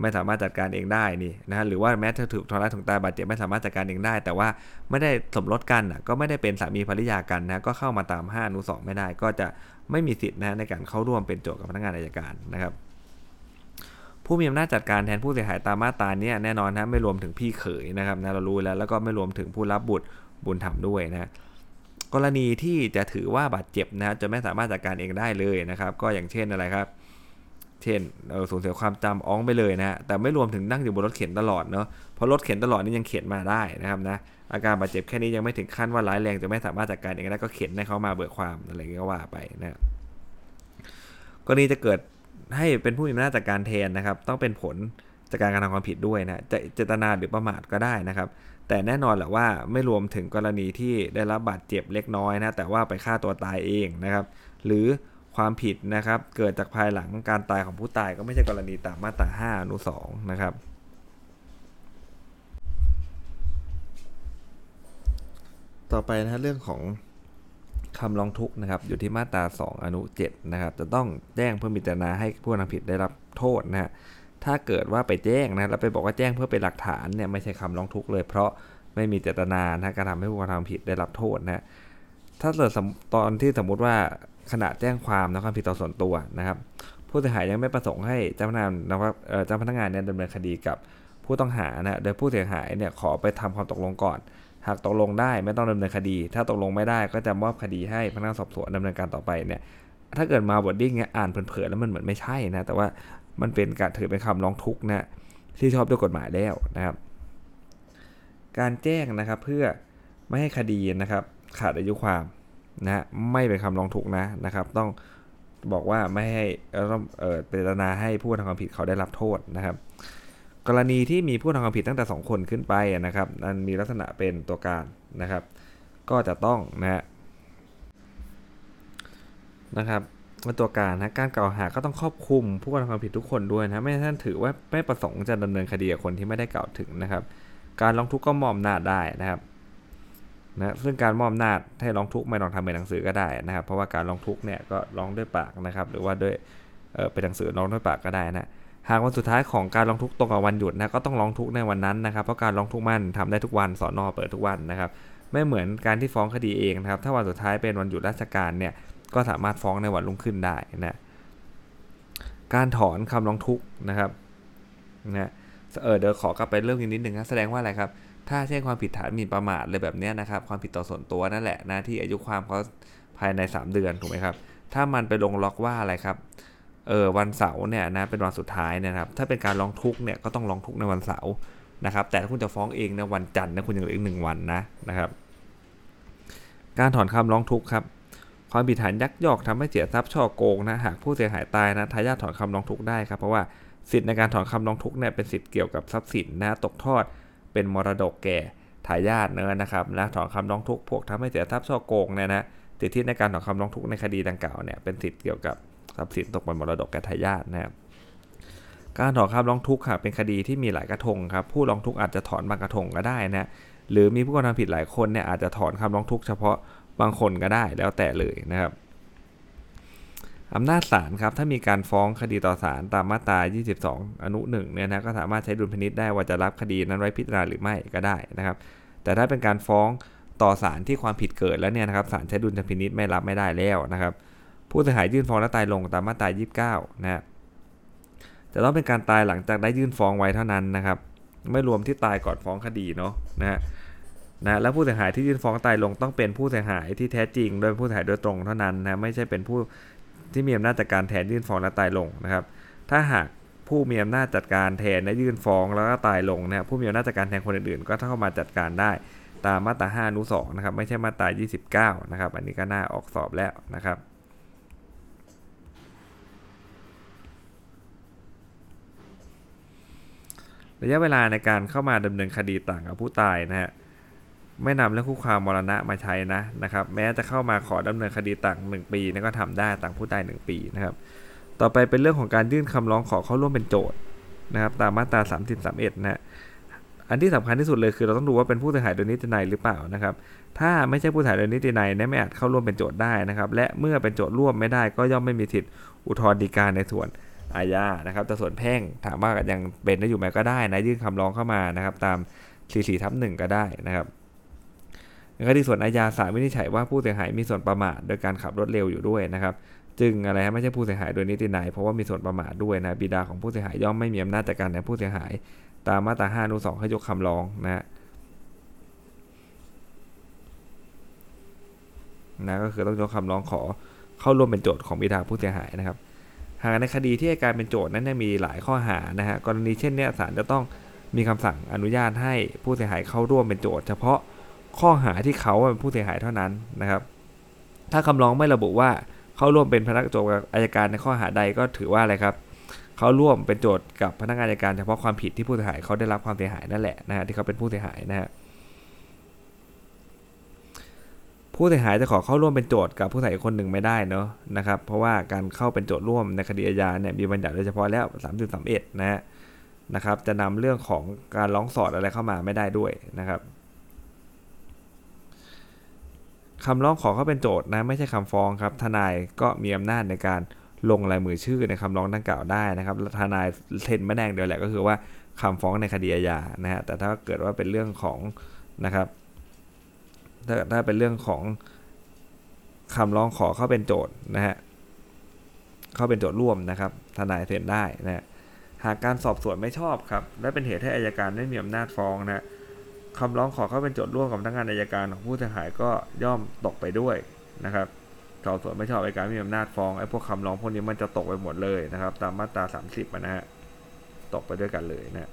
ไม่สามารถจัดการเองได้นี่นะหรือว่าแม้ถ้าถูกทำร้ายถึงตายบาดเจ็บไม่สามารถจัดการเองได้ แต่ว่าไม่ได้สมรสกันอะก็ไม่ได้เป็นสามีภรรยากันนะก็เข้ามาตาม5อนุ2ไม่ได้ ก็จะไม่มีสิทธินะในการเข้าร่วมเป็นโจทย์กับพนักงานอายการนะครับ ผู้มีอำนาจจัดการแทนผู้เสียหายตามมาตราเนี้แน่นอนนะไม่รวมถึงพี่เขยนะครับนะเรารู้แล้วแล้วก็ไม่รวมถึงผู้รับบุตรบุญธรรมด้วยนะกรณีที่จะถือว่าบาดเจ็บนะจะไม่สามารถจัดการเองได้เลยนะครับ ก็อย่างเช่นอะไรครับ เช่นเออสูญเสียความจำอ้องไปเลยนะแต่ไม่รวมถึงนั่งอยู่บนรถเข็นตลอดเนาะเพราะรถเข็นตลอดนี่ยังเข็นมาได้นะครับนะอาการบาดเจ็บแค่นี้ยังไม่ถึงขั้นว่าร้ายแรงจะไม่สามารถจัดการเองได้ก็เข็นให้เขามาเบิกความอะไรก็ว่าไปนะกรณีจะเกิดให้เป็นผู้มีอำนาจจัดการแทนนะครับ ต้องเป็นผลจากการกระทำความผิดด้วยนะจะเจตนาหรือประมาทก็ได้นะครับ แต่แน่นอนแหละว่าไม่รวมถึงกรณีที่ได้รับบาดเจ็บเล็กน้อยนะแต่ว่าไปฆ่าตัวตายเองนะครับ หรือ ความผิดนะครับ เกิดจากภายหลังการตายของผู้ตายก็ไม่ใช่กรณีตามมาตรา5อนุ2นะครับ ต่อไปนะเรื่องของคำร้องทุกข์นะครับ อยู่ที่มาตรา 2 อนุ 7 นะครับ จะต้องแจ้งเพื่อพิจารณาให้ผู้กระทำผิดได้รับโทษนะฮะถ้าเกิดว่าไปแจ้งนะแล้วไปบอกว่าแจ้งเพื่อเป็นหลักฐานเนี่ยไม่ใช่คำร้องทุกข์เลย เพราะไม่มีเจตนานะการทำให้ผู้กระทำผิดได้รับโทษนะถ้าเกิดตอนที่สมมุติว่า ขณะแจ้งความนะความผิดต่อส่วนตัวนะครับ ผู้เสียหายยังไม่ประสงค์ให้เจ้าพนักงานนะครับเจ้าพนักงานเนี่ยดำเนินคดีกับผู้ต้องหานะโดยผู้เสียหายเนี่ยขอไปทำความตกลงก่อน หากตกลงได้ไม่ต้องดำเนินคดี ถ้าตกลงไม่ได้ก็จะมอบคดีให้พนักงานสอบสวนดำเนินการต่อไปเนี่ยถ้าเกิดมาบทดิ้งเนี่ยอ่านเผลอๆแล้วมันเหมือนไม่ใช่นะแต่ว่ามันเป็นการถือเป็นคำร้องทุกข์นะที่ชอบด้วยกฎหมายแล้วนะครับ การแจ้งนะครับเพื่อไม่ให้คดีนะครับขาดอายุความ นะไม่เป็นคำร้องทุกข์นะนะครับ ต้องบอกว่าไม่ให้ต้องเอ่อเจตนาให้ผู้ทำความผิดเขาได้รับโทษนะครับ กรณีที่มีผู้ทำความผิดตั้งแต่ 2 คนขึ้นไปนะครับนั้นมีลักษณะเป็นตัวการนะครับ ก็จะต้องนะฮะนะครับเป็นตัวการนะการกล่าวหาก็ต้องครอบคลุมผู้กระทำความผิดทุกคนด้วยนะไม่ท่านถือว่าไม่ประสงค์จะดำเนินคดีกับคนที่ไม่ได้กล่าวถึงนะครับ การร้องทุกข์ก็มอมหน้าได้นะครับ นะซึ่งการมอมนาจให้ร้องทุกข์ไม่ต้องทำเป็นหนังสือก็ได้นะครับ เพราะว่าการร้องทุกข์เนี่ยก็ร้องด้วยปากนะครับ หรือว่าด้วยเป็นหนังสือร้องด้วยปากก็ได้นะหากวันสุดท้ายของการร้องทุกข์ตรงกับวันหยุดนะก็ต้องร้องทุกข์ในวันนั้นนะครับ เพราะการร้องทุกข์มันทำได้ทุกวันสอนอเปิดทุกวันนะครับ ไม่เหมือนการที่ฟ้องคดีเองนะครับ ถ้าวันสุดท้ายเป็นวันหยุดราชการเนี่ยก็สามารถฟ้องในวันรุ่งขึ้นได้นะการถอนคำร้องทุกข์นะครับนะเออเดี๋ยวขอกลับไปเรื่องนี้นิดหนึ่งนะแสดงว่าอะไรครับ ถ้าแจ้งความผิดฐานหมิ่นประมาทเลยแบบนี้นะครับความผิดต่อส่วนตัวนั่นแหละนะที่อายุความเขาภายใน 3 เดือนถูกไหมครับ ถ้ามันไปลงล็อกว่าอะไรครับเออวันเสาร์เนี่ยนะเป็นวันสุดท้ายนะครับถ้าเป็นการร้องทุกข์เนี่ยก็ต้องร้องทุกข์ในวันเสาร์นะครับ แต่ถ้าคุณจะฟ้องเองในวันจันทร์นะคุณยังเหลืออีกหนึ่งวันนะนะครับ การถอนคำร้องทุกข์ครับความผิดฐานยักยอกทำให้เสียทรัพย์ช่อโกงนะหากผู้เสียหายตายนะทายาทถอนคำร้องทุกข์ได้ครับเพราะว่าสิทธิในการถอนคำร้องทุกข์เนี่ยเป็นสิทธิ์เกี่ยวกับทรัพย์สินนะตกทอด เป็นมรดกแก่ทายาทเนื้อนะครับและถอนคำร้องทุกข์พวกทำให้เสียทรัพย์ช่อโกงเนี่ยนะสิทธิในการถอนคำร้องทุกข์ในคดีดังกล่าวเนี่ยเป็นสิทธิเกี่ยวกับทรัพย์สินตกเป็นมรดกแก่ทายาทนะครับการถอนคำร้องทุกข์ค่ะเป็นคดีที่มีหลายกระทงครับผู้ร้องทุกข์อาจจะถอนบางกระทงก็ได้นะหรือมีผู้กระทำผิดหลายคนเนี่ยอาจจะถอนคำร้องทุกข์เฉพาะบางคนก็ได้แล้วแต่เลยนะครับ อำนาจศาลครับถ้ามีการฟ้องคดีต่อศาลตามมาตรา 22 อนุ1เนี่ยนะก็สามารถใช้ดุลพินิษได้ว่าจะรับคดีนั้นไว้พิจารณาหรือไม่ก็ได้นะครับ แต่ถ้าเป็นการฟ้องต่อศาลที่ความผิดเกิดแล้วเนี่ยนะครับศาลใช้ดุลพินิษไม่รับไม่ได้แล้วนะครับ ผู้เสียหายยื่นฟ้องและตายลงตามมาตรา 29 นะจะต้องเป็นการตายหลังจากได้ยื่นฟ้องไว้เท่านั้นนะครับ ไม่รวมที่ตายก่อนฟ้องคดีเนาะนะฮะนะแล้วผู้เสียหายที่ยื่นฟ้องตายลงต้องเป็นผู้เสียหายที่แท้จริง โดยผู้เสียหายโดยตรงเท่านั้นนะไม่ใช่เป็นผู้ ที่มีอำนาจจัดการแทนยื่นฟ้องและตายลงนะครับ ถ้าหากผู้มีอำนาจจัดการแทนและยื่นฟ้องแล้วก็ตายลงนะครับผู้มีอำนาจจัดการแทนคนอื่นๆ ก็เข้ามาจัดการได้ตามมาตรา5อนุ2นะครับไม่ใช่มาตรา29นะครับอันนี้ก็น่าออกสอบแล้วนะครับระยะเวลาในการเข้ามาดำเนินคดีต่างกับผู้ตายนะฮะ ไม่นำเรื่องคู่ความมรณะมาใช้นะนะครับ แม้จะเข้ามาขอดำเนินคดีต่าง 1 ปีนี่นก็ทำได้ต่างผู้ตาย 1 ปีนะครับ ต่อไปเป็นเรื่องของการยื่นคำร้องขอเข้าร่วมเป็นโจทย์นะครับ ตามมาตรา30 31นะฮะอันที่สำคัญที่สุดเลยคือเราต้องดูว่าเป็นผู้เสียหายโดยนิตินัยหรือเปล่านะครับ ถ้าไม่ใช่ผู้เสียหายโดยนิตินัยเนี่ยไม่อาจเข้าร่วมเป็นโจทย์ได้นะครับ และเมื่อเป็นโจทย์ร่วมไม่ได้ ก็ย่อมไม่มีสิทธิ์อุทธรณ์ฎีกาในส่วนอาญานะครับ แต่ส่วนแพ่งถามว่ายังเป็นได้อยู่ไหมก็ได้นะยื่นคำร้องเข้ามานะครับ ตาม44ทับ1ก็ได้นะครับ คดีส่วนอาญาศาลวินิจฉัยว่าผู้เสียหายมีส่วนประมาทโดยการขับรถเร็วอยู่ด้วยนะครับ จึงอะไรไม่ใช่ผู้เสียหายโดยนิตินัยเพราะว่ามีส่วนประมาทด้วยนะบิดาของผู้เสียหายย่อมไม่มีอำนาจจัดการในผู้เสียหาย ตามมาตรา5อนุ2ให้ยกคำร้องนะฮะนะก็คือต้องยกคำร้องขอเข้าร่วมเป็นโจทย์ของบิดาผู้เสียหายนะครับ หากในคดีที่การเป็นโจทย์นั้นมีหลายข้อหานะฮะกรณีเช่นนี้ศาลจะต้องมีคำสั่งอนุญาตให้ผู้เสียหายเข้าร่วมเป็นโจทย์เฉพาะ ข้อหาที่เขาเป็นผู้เสียหายเท่านั้นนะครับ ถ้าคำร้องไม่ระบุว่าเข้าร่วมเป็นพนักโจทย์อายการในข้อหาใดก็ถือว่าอะไรครับเขาร่วมเป็นโจทย์กับพนักงานอายการเฉพาะความผิดที่ผู้เสียหายเขาได้รับความเสียหายนั่นแหละนะฮะที่เขาเป็นผู้เสียหายนะฮะผู้เสียหายจะขอเข้าร่วมเป็นโจทย์กับผู้เสียหายคนหนึ่งไม่ได้เนาะนะครับ เพราะว่าการเข้าเป็นโจทย์ร่วมในคดีอาญาเนี่ยมีบัญญัติโดยเฉพาะแล้ว3 3 1นะฮะนะครับ จะนำเรื่องของการร้องสอดอะไรเข้ามาไม่ได้ด้วยนะครับ คำร้องขอเขาเป็นโจทย์นะไม่ใช่คำฟ้องครับทนายก็มีอำนาจในการลงลายมือชื่อในคำร้องดังกล่าวได้นะครับทนายเซ็นไม่แดงเดียวแหละก็คือว่าคำฟ้องในคดีอาญานะฮะแต่ถ้าเกิดว่าเป็นเรื่องของนะครับถ้าถ้าเป็นเรื่องของคำร้องขอเข้าเป็นโจทย์นะฮะเข้าเป็นโจทย์ร่วมนะครับทนายเซ็นได้นะหากการสอบสวนไม่ชอบครับ และเป็นเหตุให้อายการไม่มีอำนาจฟ้องนะ คำร้องขอเข้าเป็นโจทย์ร่วมกับพนักงานอายการของผู้เสียหายก็ย่อมตกไปด้วยนะครับสอบสวนไม่ชอบอายการมีอำนาจฟ้องไอ้พวกคำร้องพวกนี้มันจะตกไปหมดเลยนะครับ ตามมาตรา 30นะฮะตกไปด้วยกันเลยนะ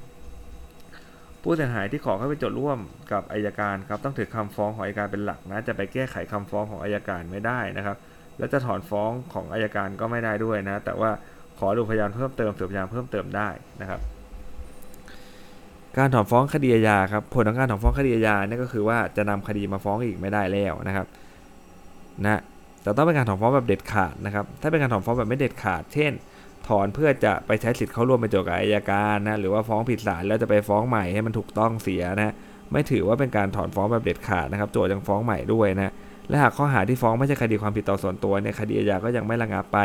ผู้เสียหายที่ขอเข้าเป็นโจทย์ร่วมกับอายการครับต้องถือคำฟ้องของอายการเป็นหลักนะ จะไปแก้ไขคำฟ้องของอายการไม่ได้นะครับ และจะถอนฟ้องของอายการก็ไม่ได้ด้วยนะ แต่ว่าขอดูพยานเพิ่มเติมสืบพยานเพิ่มเติมได้นะครับ การถอนฟ้องคดีอาญาครับผลของการถอนฟ้องคดีอาญาเนี่ยก็คือว่าจะนำคดีมาฟ้องอีกไม่ได้แล้วนะครับนะแต่ต้องเป็นการถอนฟ้องแบบเด็ดขาดนะครับ ถ้าเป็นการถอนฟ้องแบบไม่เด็ดขาด เช่น ถอนเพื่อจะไปใช้สิทธิ์เข้าร่วมเป็นโจทย์กับอายการนะหรือว่าฟ้องผิดศาลแล้วจะไปฟ้องใหม่ให้มันถูกต้องเสียนะไม่ถือว่าเป็นการถอนฟ้องแบบเด็ดขาดนะครับ โจทย์ยังฟ้องใหม่ด้วยนะและหากข้อหาที่ฟ้องไม่ใช่คดีความผิดต่อส่วนตัวเนี่ยคดีอาญาก็ยังไม่ระงับไป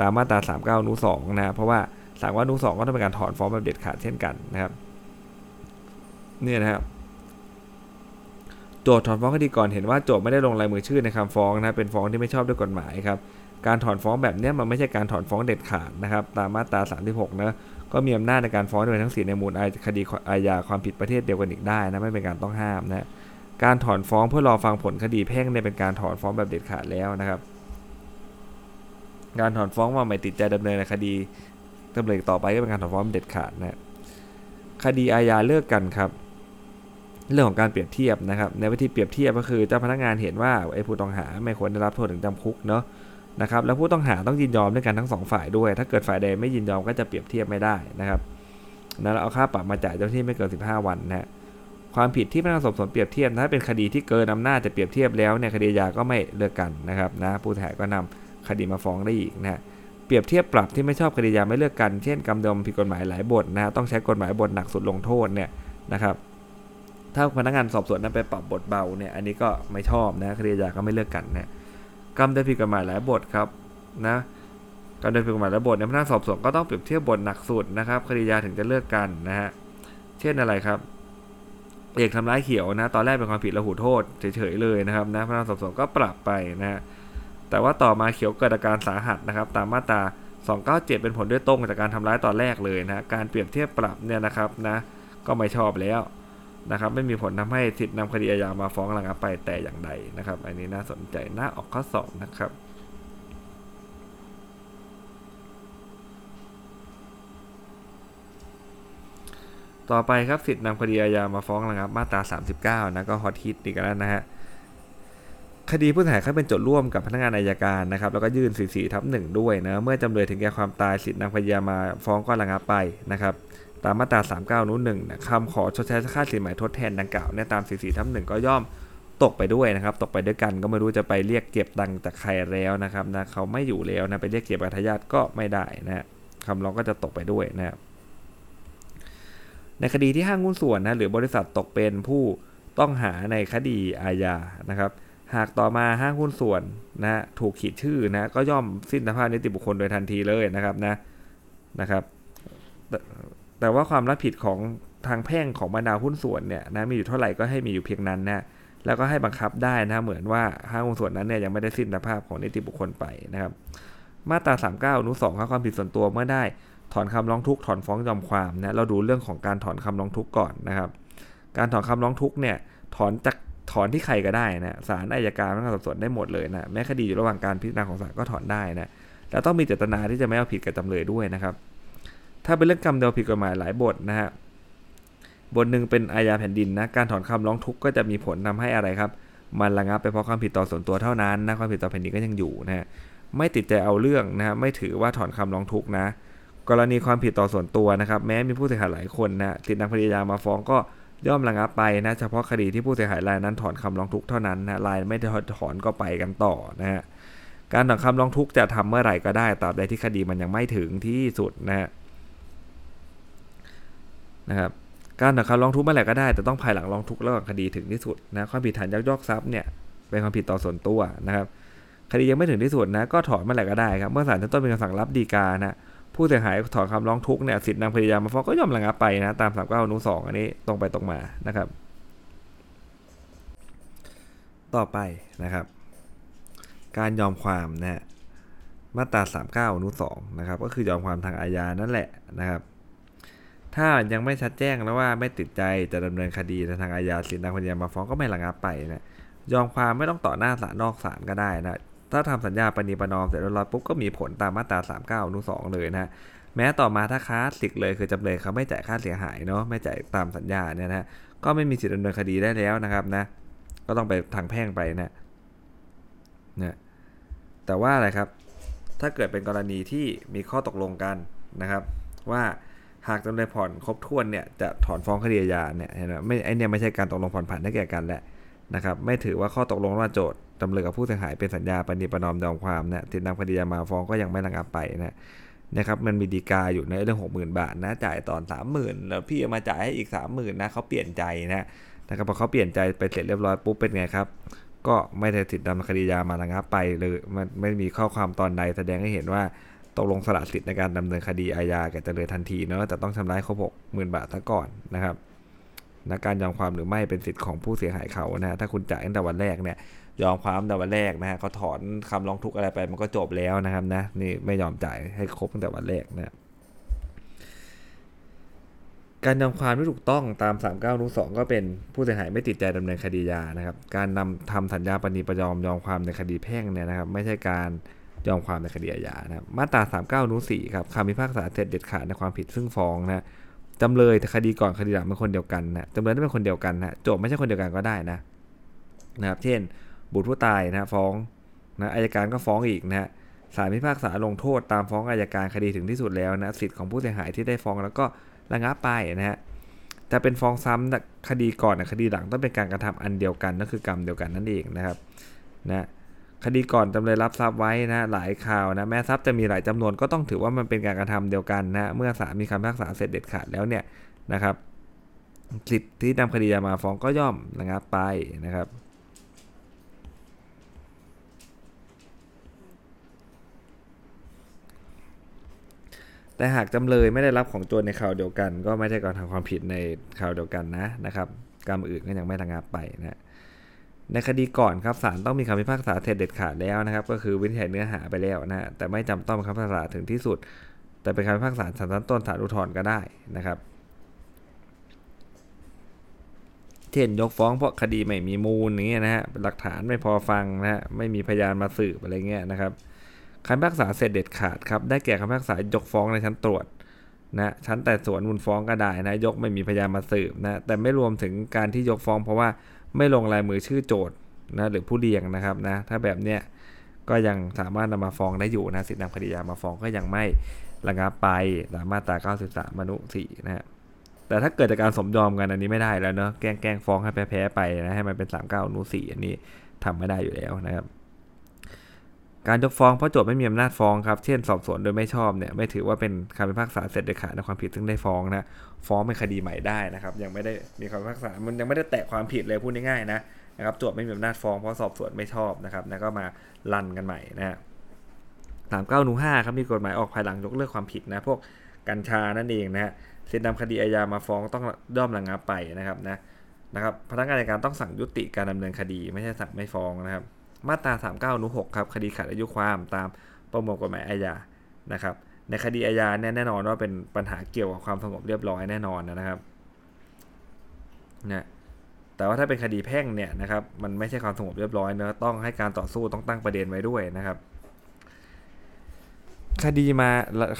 ตามมาตรา 39นู2นะเพราะว่าสามว่านู2ก็ต้องเป็นการถอนฟ้องแบบเด็ดขาดเช่นกันนะครับ เนี่ยนะครับโจทย์ถอนฟ้องคดีก่อนเห็นว่าโจทย์ไม่ได้ลงลายมือชื่อในคำฟ้องนะเป็นฟ้องที่ไม่ชอบด้วยกฎหมายครับการถอนฟ้องแบบนี้มันไม่ใช่การถอนฟ้องเด็ดขาดนะครับตามมาตรา 36นะก็มีอำนาจในการฟ้องโดยทั้งสี่ในมูลคดีอาญาความผิดประเทศเดียวกันอีกได้นะไม่เป็นการต้องห้ามนะการถอนฟ้องเพื่อรอฟังผลคดีแพ่งเนี่ยเป็นการถอนฟ้องแบบเด็ดขาดแล้วนะครับ การถอนฟ้องว่าไม่ติดใจดำเนินในคดีดำเนินต่อไปก็เป็นการถอนฟ้องเด็ดขาดนะคดีอาญาเลิกกันครับ เรื่องของการเปรียบเทียบนะครับ ในวิธีเปรียบเทียบก็คือเจ้าพนักงานเห็นว่าไอ้ผู้ต้องหาไม่ควรได้รับโทษถึงจำคุกเนาะนะครับแล้วผู้ต้องหาต้องยินยอมด้วยกันทั้งสองฝ่ายด้วย ถ้าเกิดฝ่ายใดไม่ยินยอมก็จะเปรียบเทียบไม่ได้นะครับนั้นเอาค่าปรับมาจ่ายเจ้าที่ไม่เกิน 15 วันนะความผิดที่พนักงานสอบสวนเปรียบเทียบถ้าเป็นคดีที่เกินอำนาจจะเปรียบเทียบแล้วเนี่ยคดียาก็ไม่เลือกกันนะครับนะผู้เสียหายก็นำคดีมาฟ้องได้อีกนะเปรียบเทียบปรับที่ไม่ชอบคดียาไม่เลือกกัน เช่นกำเดิมผิดกฎหมายหลายบทนะต้องใช้กฎหมายบทหนักสุดลงโทษเนี่ยนะครับ ถ้าพนักงานสอบสวนนั้นไปปรับบทเบาเนี่ยอันนี้ก็ไม่ชอบนะคดียาก็ไม่เลือกกันนะกำเดิมผิดกฎหมายหลายบทครับนะกำเดิมผิดกฎหมายหลายบทในพนักงานสอบสวนก็ต้องเปรียบเทียบบทหนักสุดนะครับคดียาถึงจะเลือกกันนะฮะเช่นอะไรครับเอกทำร้ายเขียวนะตอนแรกเป็นความผิดระหูโทษเฉยๆเลยนะครับนะพนักงานสอบสวนก็ปรับไปนะฮะแต่ว่าต่อมาเขียวเกิดอาการสาหัสนะครับ ตามมาตรา297 เป็นผลด้วยตรงจากการทำร้ายตอนแรกเลยนะการเปรียบเทียบปรับเนี่ยนะครับนะก็ไม่ชอบแล้ว นะครับไม่มีผลทำให้สิทธิ์นำคดีอาญามาฟ้องระงับไปแต่อย่างใดนะครับ อันนี้น่าสนใจน่าออกข้อสอบนะครับต่อไปครับสิทธินำคดีอาญามาฟ้องระงับมาตรา 39 นะก็ฮอตฮิตอีกแล้วนะฮะคดีผู้เสียหายเขาเป็นโจทย์ร่วมกับพนักงานอายการนะครับแล้วก็ยื่น44ทับหนึ่งด้วยนะเมื่อจำเลยถึงแก่ความตายสิทธินำคดีมาฟ้องก็ระงับไปนะครับ ตามมาตรา 39นู้นหนึ่งนะคำขอชดใช้ค่าสินไหมทดแทนดังกล่าวเนี่ยตาม 44ทับหนึ่งก็ย่อมตกไปด้วยนะครับ ตกไปด้วยกันก็ไม่รู้จะไปเรียกเก็บตังค์จากใครแล้วนะครับนะเขาไม่อยู่แล้วนะไปเรียกเก็บกับทายาทก็ไม่ได้นะคำร้องก็จะตกไปด้วยนะครับในคดีที่ห้างหุ้นส่วนนะหรือบริษัทตกเป็นผู้ต้องหาในคดีอาญานะครับ หากต่อมาห้างหุ้นส่วนนะถูกขีดชื่อนะก็ย่อมสิ้นสภาพนิติบุคคลโดยทันทีเลยนะครับนะนะครับ แต่ว่าความรับผิดของทางแพ่งของบรรดาหุ้นส่วนเนี่ยนะมีอยู่เท่าไหร่ก็ให้มีอยู่เพียงนั้นนะแล้วก็ให้บังคับได้นะเหมือนว่าห้างหุ้นส่วนนั้นเนี่ยยังไม่ได้สิ้นสภาพของนิติบุคคลไปนะครับ มาตรา 39อนุ2ครับความผิดส่วนตัวเมื่อได้ถอนคำร้องทุกข์ถอนฟ้องยอมความนะเราดูเรื่องของการถอนคำร้องทุกข์ก่อนนะครับ การถอนคำร้องทุกข์เนี่ยถอนจากถอนที่ใครก็ได้นะศาลอายการพนักงานสอบสวนได้หมดเลยนะแม้คดีอยู่ระหว่างการพิจารณาของศาลก็ถอนได้นะแล้วต้องมีเจตนาที่จะไม่เอาผิดกับจำเลยด้วยนะครับ ถ้าเป็นเรื่องกรรมเดียวผิดกฎหมายหลายบทนะฮะบทหนึ่งเป็นอาญาแผ่นดินนะการถอนคำร้องทุกข์ก็จะมีผลทำให้อะไรครับ มันระงับไปเพราะความผิดต่อส่วนตัวเท่านั้นนะความผิดต่อแผ่นดินก็ยังอยู่นะฮะไม่ติดใจเอาเรื่องนะฮะไม่ถือว่าถอนคำร้องทุกข์นะกรณีความผิดต่อส่วนตัวนะครับ แม้มีผู้เสียหายหลายคนนะติดนำคดีอาญามาฟ้องก็ย่อมระงับไปนะเฉพาะคดีที่ผู้เสียหายรายนั้นถอนคำร้องทุกข์เท่านั้นนะรายไม่ได้ถอนก็ไปกันต่อนะฮะการถอนคำร้องทุกข์จะทำเมื่อไหร่ก็ได้ตราบใดที่คดีมันยังไม่ถึงที่สุดนะฮะ นะครับการถอนคำร้องทุกข์เมื่อไหร่ก็ได้แต่ต้องภายหลังร้องทุกข์ระหว่างคดีถึงที่สุดนะความผิดฐานยักยอกทรัพย์เนี่ยเป็นความผิดต่อส่วนตัวนะครับคดียังไม่ถึงที่สุดนะก็ถอนเมื่อไหร่ก็ได้ครับเมื่อศาลชั้นต้นมีคำสั่งรับดีกานะผู้เสียหายถอนคำร้องทุกข์เนี่ยสิทธินำคดียามาฟ้องก็ย่อมระงับไปนะตามสามเก้าอนุสองอันนี้ตรงไปตรงมานะครับ ต่อไปนะครับ การยอมความนะฮะมาตราสามเก้าอนุสองนะครับก็คือยอมความทางอาญานั่นแหละนะครับ ถ้ายังไม่ชัดแจ้งแล้วว่าไม่ติดใจจะดำเนินคดีในทางอาญาสิทธินำคดียามาฟ้องก็ไม่ระงับไปนะยอมความไม่ต้องต่อหน้าศาลนอกศาลก็ได้นะถ้าทำสัญญาปณีประนอมเสร็จเรียบร้อยปุ๊บก็มีผลตามมาตรา 39อนุ2เลยนะแม้ต่อมาถ้าคลาสสิกเลยคือจำเลยเขาไม่จ่ายค่าเสียหายเนาะไม่จ่ายตามสัญญาเนี่ยนะก็ไม่มีสิทธิดำเนินคดีได้แล้วนะครับนะ ก็ต้องไปทางแพ่งไปนะนะแต่ว่าอะไรครับ ถ้าเกิดเป็นกรณีที่มีข้อตกลงกันนะครับ ว่า หากจำเลยผ่อนครบถ้วนเนี่ยจะถอนฟ้องคดีอาญาเนี่ยเห็นไหมไม่ไอเนี่ยไม่ใช่การตกลงผ่อนผันให้แก่กันแหละนะครับไม่ถือว่าข้อตกลงว่าโจทย์จำเลยกับผู้เสียหายเป็นสัญญาปณิปนอมยอมความนะติดนำคดีมาฟ้องก็ยังไม่ระงับไปนะนะครับมันมีดีกาอยู่ในเรื่องหกหมื่นบาทนะจ่ายตอนสามหมื่นแล้วพี่มาจ่ายให้อีกสามหมื่นนะเขาเปลี่ยนใจนะนะครับพอเขาเปลี่ยนใจไปเสร็จเรียบร้อยปุ๊บเป็นไงครับ ก็ไม่ได้ติดนำคดียามาระงับไปเลยมันไม่มีข้อความตอนใดแสดงให้เห็นว่า ตกลงสละสิทธิ์ในการดำเนินคดีอาญาแก่จำเลยทันทีเนาะแต่ต้องชำระครบหกหมื่นบาทซะก่อนนะครับนะการยอมความหรือไม่เป็นสิทธิ์ของผู้เสียหายเขานะถ้าคุณจ่ายตั้งแต่วันแรกเนี่ยยอมความตั้งแต่วันแรกนะฮะเขาถอนคำร้องทุกข์อะไรไปมันก็จบแล้วนะครับนะนี่ไม่ยอมจ่ายให้ครบตั้งแต่วันแรกนะการยอมความที่ถูกต้องตาม 39นุ2ก็เป็นผู้เสียหายไม่ติดใจดำเนินคดียานะครับ การนำทำสัญญาปณีประยอมยอมความในคดีแพ่งเนี่ยนะครับ ไม่ใช่การ ยอมความในคดีอาญานะครับมาตรา39นุ4ครับคำพิพากษาเสร็จเด็ดขาดในความผิดซึ่งฟ้องนะจำเลยแต่คดีก่อนคดีหลังเป็นคนเดียวกันนะจำเลยต้องเป็นคนเดียวกันนะโจทย์ไม่ใช่คนเดียวกันก็ได้นะนะครับ เช่น บุตรผู้ตายนะฟ้องนะอายการก็ฟ้องอีกนะศาลพิพากษาลงโทษตามฟ้องอายการคดีถึงที่สุดแล้วนะสิทธิ์ของผู้เสียหายที่ได้ฟ้องแล้วก็ระงับไปนะฮะแต่เป็นฟ้องซ้ำคดีก่อนนะคดีหลังต้องเป็นการกระทำอันเดียวกันนั่นคือกรรมเดียวกันนั่นเองนะครับนะ คดีก่อนจำเลยรับทรัพย์ไว้นะหลายข่าวนะแม้ทรัพย์จะมีหลายจำนวนก็ต้องถือว่ามันเป็นการกระทำเดียวกันนะเมื่อศาลมีคำพิพากษาเสร็จเด็ดขาดแล้วเนี่ยนะครับสิทธิ์ที่นำคดีมาฟ้องก็ย่อมระงับไปนะครับแต่หากจำเลยไม่ได้รับของโจรในข่าวเดียวกัน ก็ไม่ใช่การทำความผิดในข่าวเดียวกันนะนะครับกรรมอื่นก็ยังไม่ระงับไปนะ ในคดีก่อนครับศาลต้องมีคำพิพากษาเด็ดขาดแล้วนะครับ ก็คือวินิจฉัยเนื้อหาไปแล้วนะแต่ไม่จำต้องคำพิพากษาถึงที่สุด แต่เป็นคำพิพากษาศาลชั้นต้นศาลอุทธรณ์ก็ได้นะครับเช่นยกฟ้องเพราะคดีไม่มีมูลอย่างเงี้ยนะฮะหลักฐานไม่พอฟังนะฮะไม่มีพยานมาสืบอะไรเงี้ยนะครับคำพิพากษาเสร็จเด็ดขาดครับได้แก่คำพิพากษายกฟ้องในชั้นตรวจนะชั้นแต่สวนมูลฟ้องก็ได้นะยกไม่มีพยานมาสืบนะแต่ไม่รวมถึงการที่ยกฟ้องเพราะว่า ไม่ลงลายมือชื่อโจทย์นะหรือผู้เรียงนะครับนะถ้าแบบเนี้ยก็ยังสามารถนำมาฟ้องได้อยู่นะสิทธินำคดียามาฟ้องก็ยังไม่ระงับไปตามมาตรา 93 มนุ4นะฮะแต่ถ้าเกิดจากการสมยอมกันอันนี้ไม่ได้แล้วเนาะแกล้งแกล้งฟ้องให้แพ้ๆไปนะให้มันเป็น 39 อนุ4อันนี้ทำไม่ได้อยู่แล้วนะครับ การยกฟ้องเพราะโจทย์ไม่มีอำนาจฟ้องครับ เช่นสอบสวนโดยไม่ชอบเนี่ยไม่ถือว่าเป็นคำพิพากษาเสร็จเด็ดขาดในความผิดซึ่งได้ฟ้องนะฟ้องเป็นคดีใหม่ได้นะครับ ยังไม่ได้มีคำพิพากษามันยังไม่ได้แตะความผิดเลยพูดง่ายๆนะนะครับโจทย์ไม่มีอำนาจฟ้องเพราะสอบสวนไม่ชอบนะครับแล้วก็มาลันกันใหม่นะสามเก้าหนูห้าครับมีกฎหมายออกภายหลังยกเลิกความผิดนะพวกกัญชานั่นเองนะฮะเซ็นนำคดีอาญามาฟ้องต้องย่อมระงับไปนะครับนะนะครับพนักงานในการต้องสั่งยุติการดำเนินคดีไม่ใช่สั่งไม่ฟ้องนะครับ มาตรา 39อนุ6ครับคดีขาดอายุความตามประมวลกฎหมายอาญานะครับในคดีอาญาแน่นอนว่าเป็นปัญหาเกี่ยวกับความสงบเรียบร้อยแน่นอนนะครับนะแต่ว่าถ้าเป็นคดีแพ่งเนี่ยนะครับมันไม่ใช่ความสงบเรียบร้อยเนะต้องให้การต่อสู้ต้องตั้งประเด็นไว้ด้วยนะครับ คดีมา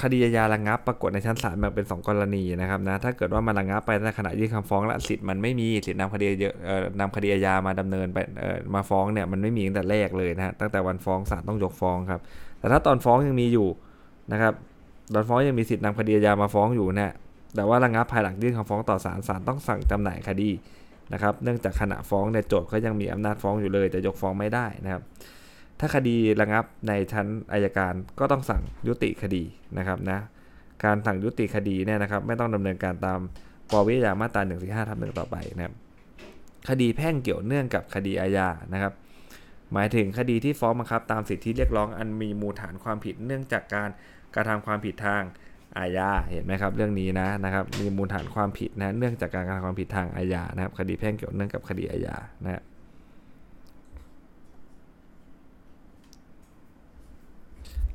คดีอาญาระงับปรากฏในชั้นศาลแบ่งเป็น 2 กรณีนะครับนะถ้าเกิดว่ามันระงับไปในขณะยื่นคำฟ้องและสิทธิ์มันไม่มีสิทธิ์นำคดีเยอะนำคดีอาญามาดำเนินไปเอามาฟ้องเนี่ยมันไม่มีตั้งแต่แรกเลยนะฮะตั้งแต่วันฟ้องศาลต้องยกฟ้องครับ แต่ถ้าตอนฟ้องยังมีอยู่นะครับตอนฟ้องยังมีสิทธิ์นำคดีอาญามาฟ้องอยู่นะแต่ว่าระงับภายหลังยื่นคำฟ้องต่อศาลศาลต้องสั่งจำหน่ายคดีนะครับ เนื่องจากขณะฟ้องในโจทย์ก็ยังมีอำนาจฟ้องอยู่เลย แต่ยกฟ้องไม่ได้นะครับ ถ้าคดีระงับในชั้นอายการก็ต้องสั่งยุติคดีนะครับนะการสั่งยุติคดีเนี่ยนะครับ ไม่ต้องดำเนินการตามปวิยามาตรา145ทับหนึ่งต่อไปนะครับคดีแพ่งเกี่ยวเนื่องกับคดีอาญานะครับ หมายถึงคดีที่ฟ้องบังคับ ตามสิทธิเรียกร้องอันมีมูลฐานความผิดเนื่องจากการกระทำความผิดทางอาญาเห็นไหมครับ เรื่องนี้นะนะครับมีมูลฐานความผิดนะเนื่องจากการกระทำความผิดทางอาญานะครับ คดีแพ่งเกี่ยวเนื่องกับคดีอาญานะครับ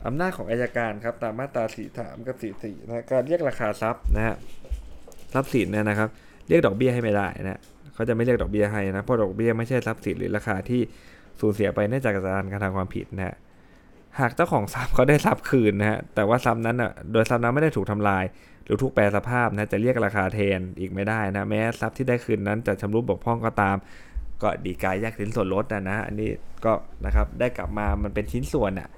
อำนาจของอายการครับตามมาตราสี่สามกับสี่สี่นะการเรียกราคาทรัพย์นะฮะทรัพย์สินเนี่ยนะครับ เรียกดอกเบี้ยให้ไม่ได้นะเขาจะไม่เรียกดอกเบี้ยให้นะเพราะดอกเบี้ยไม่ใช่ทรัพย์สินหรือราคาที่สูญเสียไปเนื่องจากการกระทำความผิดนะฮะหากเจ้าของทรัพย์เขาได้ทรัพย์คืนนะฮะแต่ว่าทรัพย์นั้นอะโดยทรัพย์นั้นไม่ได้ถูกทำลาย หรือถูกแปลสภาพนะจะเรียกราคาแทนอีกไม่ได้นะแม้ทรัพย์ที่ได้คืนนั้นจะชำรุดบกพร่องก็ตาม ก็ดีกายแยกชิ้นส่วนลดนะนะอันนี้ก็นะครับได้กลับมามันเป็นชิ้นส่วนอะ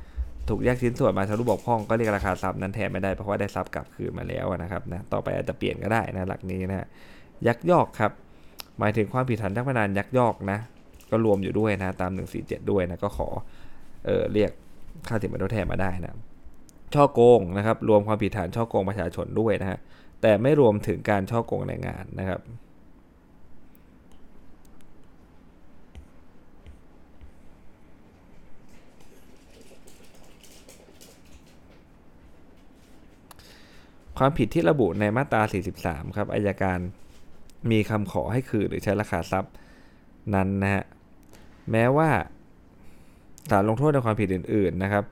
ถูกแยกชิ้นส่วนมาชำรุดบกพร่องก็เรียกราคาทรัพย์นั้นแทนไม่ได้เพราะว่าได้ทรัพย์กลับคืนมาแล้วนะครับนะต่อไปอาจจะเปลี่ยนก็ได้นะหลักนี้นะยักยอกครับ หมายถึงความผิดฐานจ้างพนันยักยอกนะ ก็รวมอยู่ด้วยนะตาม 147 ด้วยนะก็ขอเออเรียกค่าสินไหมทดแทนมาได้นะช่อโกงนะครับ รวมความผิดฐานช่อโกงประชาชนด้วยนะฮะแต่ไม่รวมถึงการช่อโกงแรงงานนะครับ ความผิดที่ระบุในมาตรา 43 ครับอายการมีคำขอให้คืนหรือใช้ราคาทรัพย์นั้นนะฮะแม้ว่าศาลลงโทษในความผิดอื่น ๆนะครับ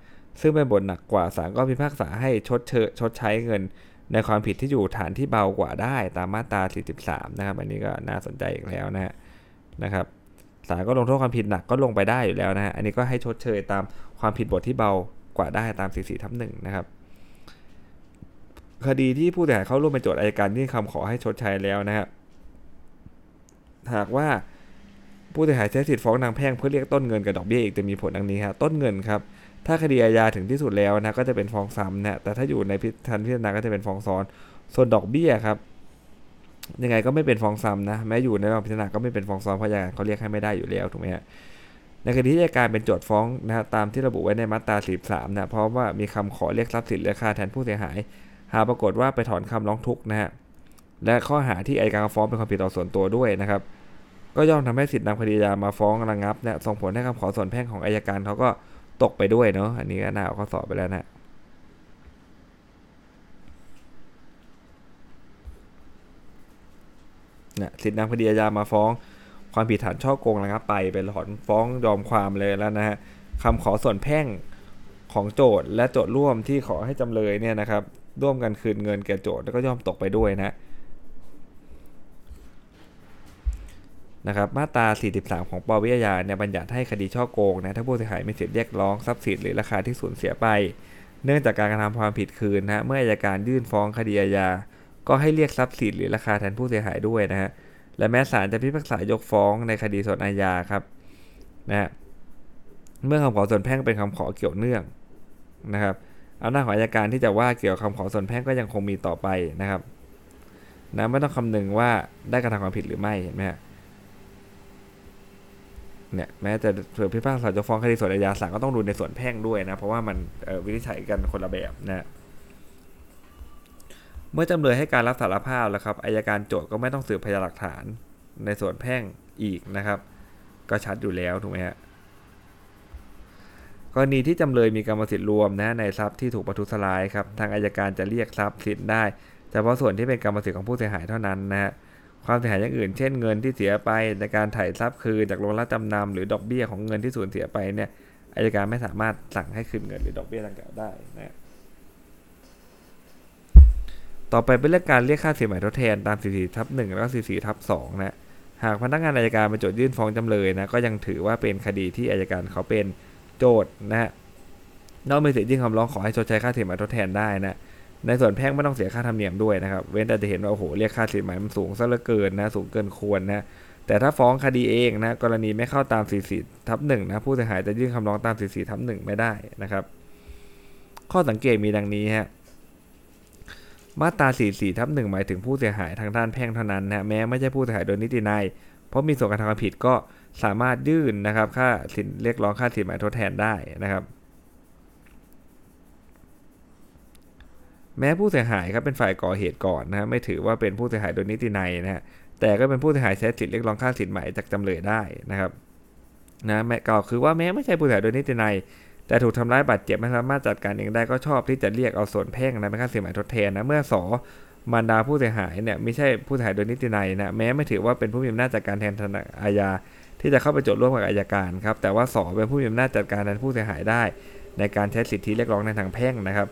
ซึ่งเป็นบทหนักกว่าศาลก็พิพากษาให้ชดเชยชดใช้เงินในความผิดที่อยู่ฐานที่เบากว่าได้ตามมาตรา 43 นะครับ อันนี้ก็น่าสนใจอีกแล้วนะฮะนะครับศาลก็ลงโทษความผิดหนักก็ลงไปได้อยู่แล้วนะฮะอันนี้ก็ให้ชดเชยตามความผิดบทที่เบากว่าได้ตาม 44ทับหนึ่งนะครับ คดีที่ผู้เสียหายเข้าร่วมเป็นโจทย์อายการยื่นคำขอให้ชดใช้แล้วนะครับหากว่าผู้เสียหายใช้สิทธิ์ฟ้องนางแพ่งเพื่อเรียกต้นเงินกับดอกเบี้ยอีกจะมีผลดังนี้ครับต้นเงินครับถ้าคดีอาญาถึงที่สุดแล้วนะก็จะเป็นฟ้องซ้ำนะแต่ถ้าอยู่ในพิธันพิจารณาก็จะเป็นฟ้องซ้อน ส่วนดอกเบี้ยครับ ยังไงก็ไม่เป็นฟ้องซ้ำนะแม้อยู่ในระหว่างพิจารณาก็ไม่เป็นฟ้องซ้อนเพราะอย่างเขาเรียกให้ไม่ได้อยู่แล้วถูกไหมฮะในคดีที่อัยการเป็นโจทย์ฟ้องนะฮะตามที่ระบุไว้ในมาตรา 43นะเพราะว่ามีคำขอเรียกทรัพย์สินหรือค่าแทนผู้เสียหาย หากปรากฏว่าไปถอนคำร้องทุกข์นะฮะและข้อหาที่อัยการฟ้องเป็นความผิดต่อส่วนตัวด้วยนะครับก็ย่อมทำให้สิทธินำคดียามาฟ้องระงับเนี่ยส่งผลให้คำขอส่วนแพ่งของอายการเขาก็ตกไปด้วยเนาะอันนี้ก็น่าเอาข้อสอบไปแล้วนะนี่ยสิทธินำคดีอาญามาฟ้อง ความผิดฐานช่อโกงระงับไปเป็นถอนฟ้องยอมความเลยแล้วนะฮะคำขอส่วนแพ่งของโจทย์และโจทย์ร่วมที่ขอให้จำเลยเนี่ยนะครับ ร่วมกันคืนเงินแก่โจทย์แล้วก็ย่อมตกไปด้วยนะนะครับมาตรา 43 ของปวิทยาเนี่ยบัญญัติให้คดีช่อโกงนะถ้าผู้เสียหายมีสิทธิเรียกร้องทรัพย์สินหรือราคาที่สูญเสียไป เนื่องจากการกระทำความผิดคืนนะเมื่ออัยการยื่นฟ้องคดีอาญาก็ให้เรียกทรัพย์สินหรือราคาแทนผู้เสียหายด้วยนะฮะและแม้ศาลจะพิพากษายกฟ้องในคดีส่วนอาญาครับนะฮะเมื่อคำขอส่วนแพ่งเป็นคำขอเกี่ยวเนื่องนะครับ อำนาจของอัยการที่จะว่าเกี่ยวกับคำขอส่วนแพ่งก็ยังคงมีต่อไปนะครับนะไม่ต้องคำนึงว่าได้กระทำความผิดหรือไม่เห็นไหมฮะเนี่ยแม้จะเผื่อพิพากษาจะฟ้องคดีส่วนอาญาศาลก็ต้องดูในส่วนแพ่งด้วยนะ เพราะว่ามันวินิจฉัยกันคนละแบบนะเมื่อจำเลยให้การรับสารภาพแล้วครับอายการโจทก์ก็ไม่ต้องสืบพยานหลักฐานในส่วนแพ่งอีกนะครับ ก็ชัดอยู่แล้วถูกไหมฮะ กรณีที่จำเลยมีกรรมสิทธิ์รวมนะในทรัพย์ที่ถูกประทุษร้ายครับทางอายการจะเรียกทรัพย์สินได้เฉพาะส่วนที่เป็นกรรมสิทธิ์ของผู้เสียหายเท่านั้นนะฮะความเสียหายอย่างอื่นเช่นเงินที่เสียไปในการถ่ายทรัพย์คืนจากโรงรับจำนำหรือดอกเบี้ยของเงินที่สูญเสียไปเนี่ยอายการไม่สามารถสั่งให้คืนเงินหรือดอกเบี้ยดังกล่าวได้นะต่อไปเป็นเรื่องการเรียกค่าเสียหายทดแทนตาม 44ทับ1แล้วก็44ทับ2นะหากพนักงานอายการเป็นโจทยื่นฟ้องจำเลยนะก็ยังถือว่าเป็นคดีที่อายการเขาเป็น โจทย์นะฮะนอกมีสิทธิ์ยื่นคำร้องขอให้ชดใช้ค่าเสียหายทดแทนได้นะในส่วนแพ่งไม่ต้องเสียค่าธรรมเนียมด้วยนะครับ เว้นแต่จะเห็นว่าโอ้โหเรียกค่าเสียหายมันสูงซะเหลือเกินนะสูงเกินควรนะแต่ถ้าฟ้องคดีเองนะกรณีไม่เข้าตาม44ทับ1นะผู้เสียหายจะยื่นคำร้องตาม44ทับ1ไม่ได้นะครับ ข้อสังเกตมีดังนี้ฮะมาตรา44ทับ1หมายถึงผู้เสียหายทางด้านแพ่งเท่านั้นนะแม้ไม่ใช่ผู้เสียหายโดยนิตินัย เพราะมีส่วนกระทำความผิดก็สามารถยื่นนะครับ ค่าสินเรียกร้องค่าสินหมายทดแทนได้นะครับ แม้ผู้เสียหายครับเป็นฝ่ายก่อเหตุก่อนนะไม่ถือว่าเป็นผู้เสียหายโดยนิตินัยนะฮะแต่ก็เป็นผู้เสียหายใช้สิทธิเรียกร้องค่าสินไหมจากจำเลยได้นะครับนะแม้กล่าวคือว่าแม้ไม่ใช่ผู้เสียหายโดยนิตินัยแต่ถูกทำร้ายบาดเจ็บไม่สามารถจัดการเองได้ก็ชอบที่จะเรียกเอาส่วนแพ่งนะเป็นค่าเสียหายทดแทนนะเมื่อสอ มารดาผู้เสียหายเนี่ยไม่ใช่ผู้เสียหายโดยนิตินัยนะแม้ไม่ถือว่าเป็นผู้มีอำนาจจัดการแทนธนาอาญาที่จะเข้าไปโจทย์ร่วมกับอายการครับแต่ว่าสอเป็นผู้มีอำนาจจัดการแทนผู้เสียหายได้ ในการใช้สิทธิเรียกร้องในทางแพ่งนะครับ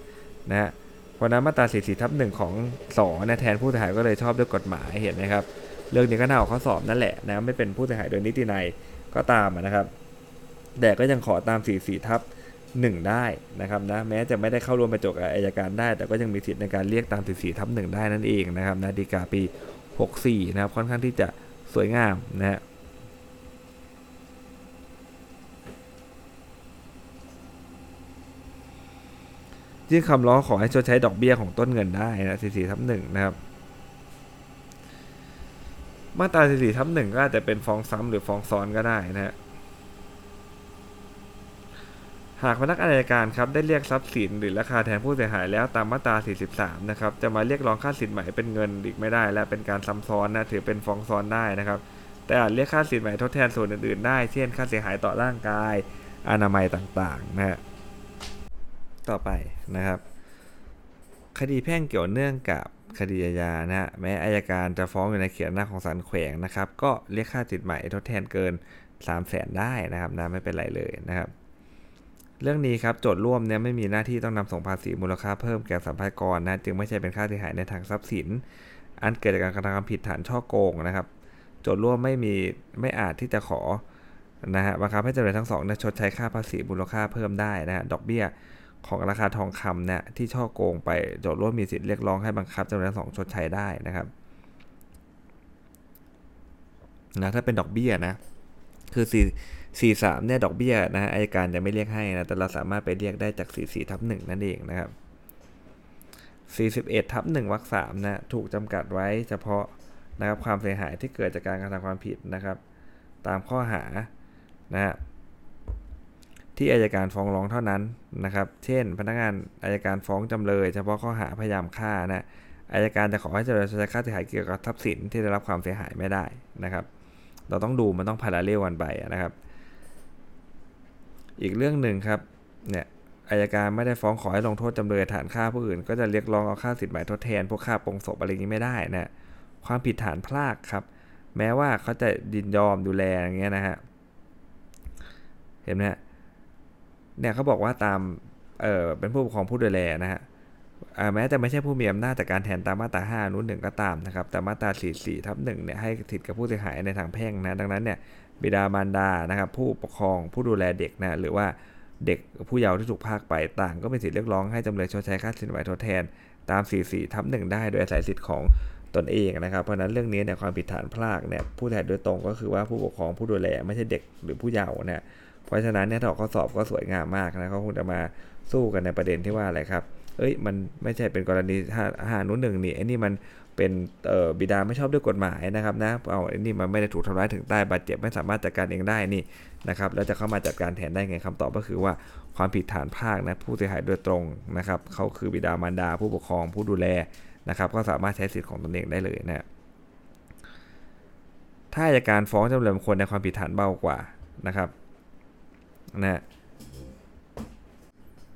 นะฮะเพราะนั้นมาตรา44ทับหนึ่งของสอเนี่ยแทนผู้เสียหายก็เลยชอบด้วยกฎหมายเห็นไหมครับเรื่องนี้ก็น่าออกข้อสอบนั่นแหละนะไม่เป็นผู้เสียหายโดยนิตินัยก็ตามนะครับแต่ก็ยังขอตาม 44ทับ 1 ได้นะครับนะแม้จะไม่ได้เข้าร่วมประจกอายการได้ แต่ก็ยังมีสิทธิ์ในการเรียกตาม44ทับ1ได้นั่นเองนะครับนะดีกาปี 64 นะครับค่อนข้างที่จะสวยงามนะฮะยื่นคำร้องขอให้ชดใช้ดอกเบี้ยของต้นเงินได้นะ44ทับ1นะครับมาตรา44ทับ1ก็อาจจะเป็นฟ้องซ้ำหรือฟ้องซ้อนก็ได้นะฮะ หากพนักงานอัยการครับได้เรียกทรัพย์สินหรือราคาแทนผู้เสียหายแล้วตามมาตรา 43 นะครับ จะมาเรียกร้องค่าสินใหม่เป็นเงินอีกไม่ได้ และเป็นการซ้ำซ้อนนะถือเป็นฟ้องซ้อนได้นะครับ แต่อาจเรียกค่าสินใหม่ทดแทนส่วนอื่นๆ ได้ เช่น ค่าเสียหายต่อร่างกาย อนามัยต่างๆนะฮะต่อไปนะครับ คดีแพ่งเกี่ยวเนื่องกับคดีอาญานะฮะแม้อายการจะฟ้องอยู่ในเขียนหน้าของศาลแขวงนะครับ ก็เรียกค่าสินใหม่ทดแทนเกิน 3 0 0แสนได้นะครับนะไม่เป็นไรเลยนะครับ เรื่องนี้ครับโจทย์ร่วมเนี่ยไม่มีหน้าที่ต้องนำส่งภาษีมูลค่าเพิ่มแก่สัมภาระนะจึงไม่ใช่เป็นค่าเสียหายในทางทรัพย์สิน อันเกิดจากการกระทำความผิดฐานช่อโกงนะครับ โจทย์ร่วมไม่มีไม่อาจที่จะขอนะฮะบังคับให้จำเลยทั้งสองเนี่ยชดใช้ค่าภาษีมูลค่าเพิ่มได้นะฮะดอกเบี้ยของราคาทองคำเนี่ยที่ช่อโกงไปโจทย์ร่วมมีสิทธิ์เรียกร้องให้บังคับจำเลยทั้งสองชดใช้ได้นะครับนะถ้าเป็นดอกเบี้ยนะคือสี่ สี่สามเนี่ยดอกเบี้ยนะฮะอายการจะไม่เรียกให้นะแต่เราสามารถไปเรียกได้จากสี่สี่ทับหนึ่งนั่นเองนะครับสี่สิบเอ็ดทับหนึ่งวรรคสามนะถูกจำกัดไว้เฉพาะนะครับความเสียหายที่เกิดจากการกระทำความผิดนะครับ ตามข้อหานะฮะที่อายการฟ้องร้องเท่านั้นนะครับ เช่น พนักงานอายการฟ้องจำเลย เฉพาะข้อหาพยายามฆ่านะอายการจะขอให้จำเลยชดใช้ค่าเสียหายเกี่ยวกับทรัพย์สินที่ได้รับความเสียหายไม่ได้นะครับ เราต้องดูมันต้องพาราเรลกันไปนะครับ อีกเรื่องหนึ่งครับเนี่ยอายการไม่ได้ฟ้องขอให้ลงโทษจำเลยฐานฆ่าผู้อื่น ก็จะเรียกร้องเอาค่าสินไหมทดแทน พวกค่าปงศพอะไรอย่างนี้ไม่ได้นะความผิดฐานพลากครับ แม้ว่าเขาจะยินยอมดูแลอย่างเงี้ยนะฮะเห็นไหมเนี่ยเขาบอกว่าตามเออเป็นผู้ปกครองผู้ดูแลนะฮะแม้จะไม่ใช่ผู้มีอำนาจแต่การแทนตามมาตรา5นู้นหนึ่งก็ตามนะครับแต่มาตรา 44ทับหนึ่งเนี่ยให้สิทธิกับผู้เสียหายในทางแพ่งนะดังนั้นเนี่ย บิดามารดานะครับผู้ปกครองผู้ดูแลเด็กนะหรือว่าเด็กผู้เยาว์ที่ถูกพากไปต่าง ก็มีสิทธิเรียกร้องให้จำเลยชดใช้ค่าสินไหมทดแทนตาม 44ทับหนึ่งได้โดยอาศัยสิทธิ์ของตนเองนะครับ เพราะนั้นเรื่องนี้เนี่ยความผิดฐานพลากเนี่ยผู้แทนโดยตรงก็คือว่าผู้ปกครองผู้ดูแลไม่ใช่เด็กหรือผู้เยาว์เนี่ยเพราะฉะนั้นเนี่ยถ้าข้อสอบก็สวยงามมากนะเขาคงจะมาสู้กันในประเด็นที่ว่าอะไรครับ เอ้ยมันไม่ใช่เป็นกรณีห้านุ่นหนึ่งนี่ไอ้นี่มัน เป็นบิดาไม่ชอบด้วยกฎหมายนะครับนะเอาอนี่มันไม่ได้ถูกทำร้ายถึงใต้บาดเจ็บไม่สามารถจัดการเองได้นี่นะครับแล้วจะเข้ามาจัดการแทนได้ไงคำตอบก็คือว่าความผิดฐานภาคนะผู้เสียหายโดยตรงนะครับเขาคือบิดามารดาผู้ปกครองผู้ดูแลนะครับก็สามารถใช้สิทธิ์ของตนเองได้เลยนะถ้าอายการฟ้องจำเลยบางคนในความผิดฐานเบากว่านะครับนะ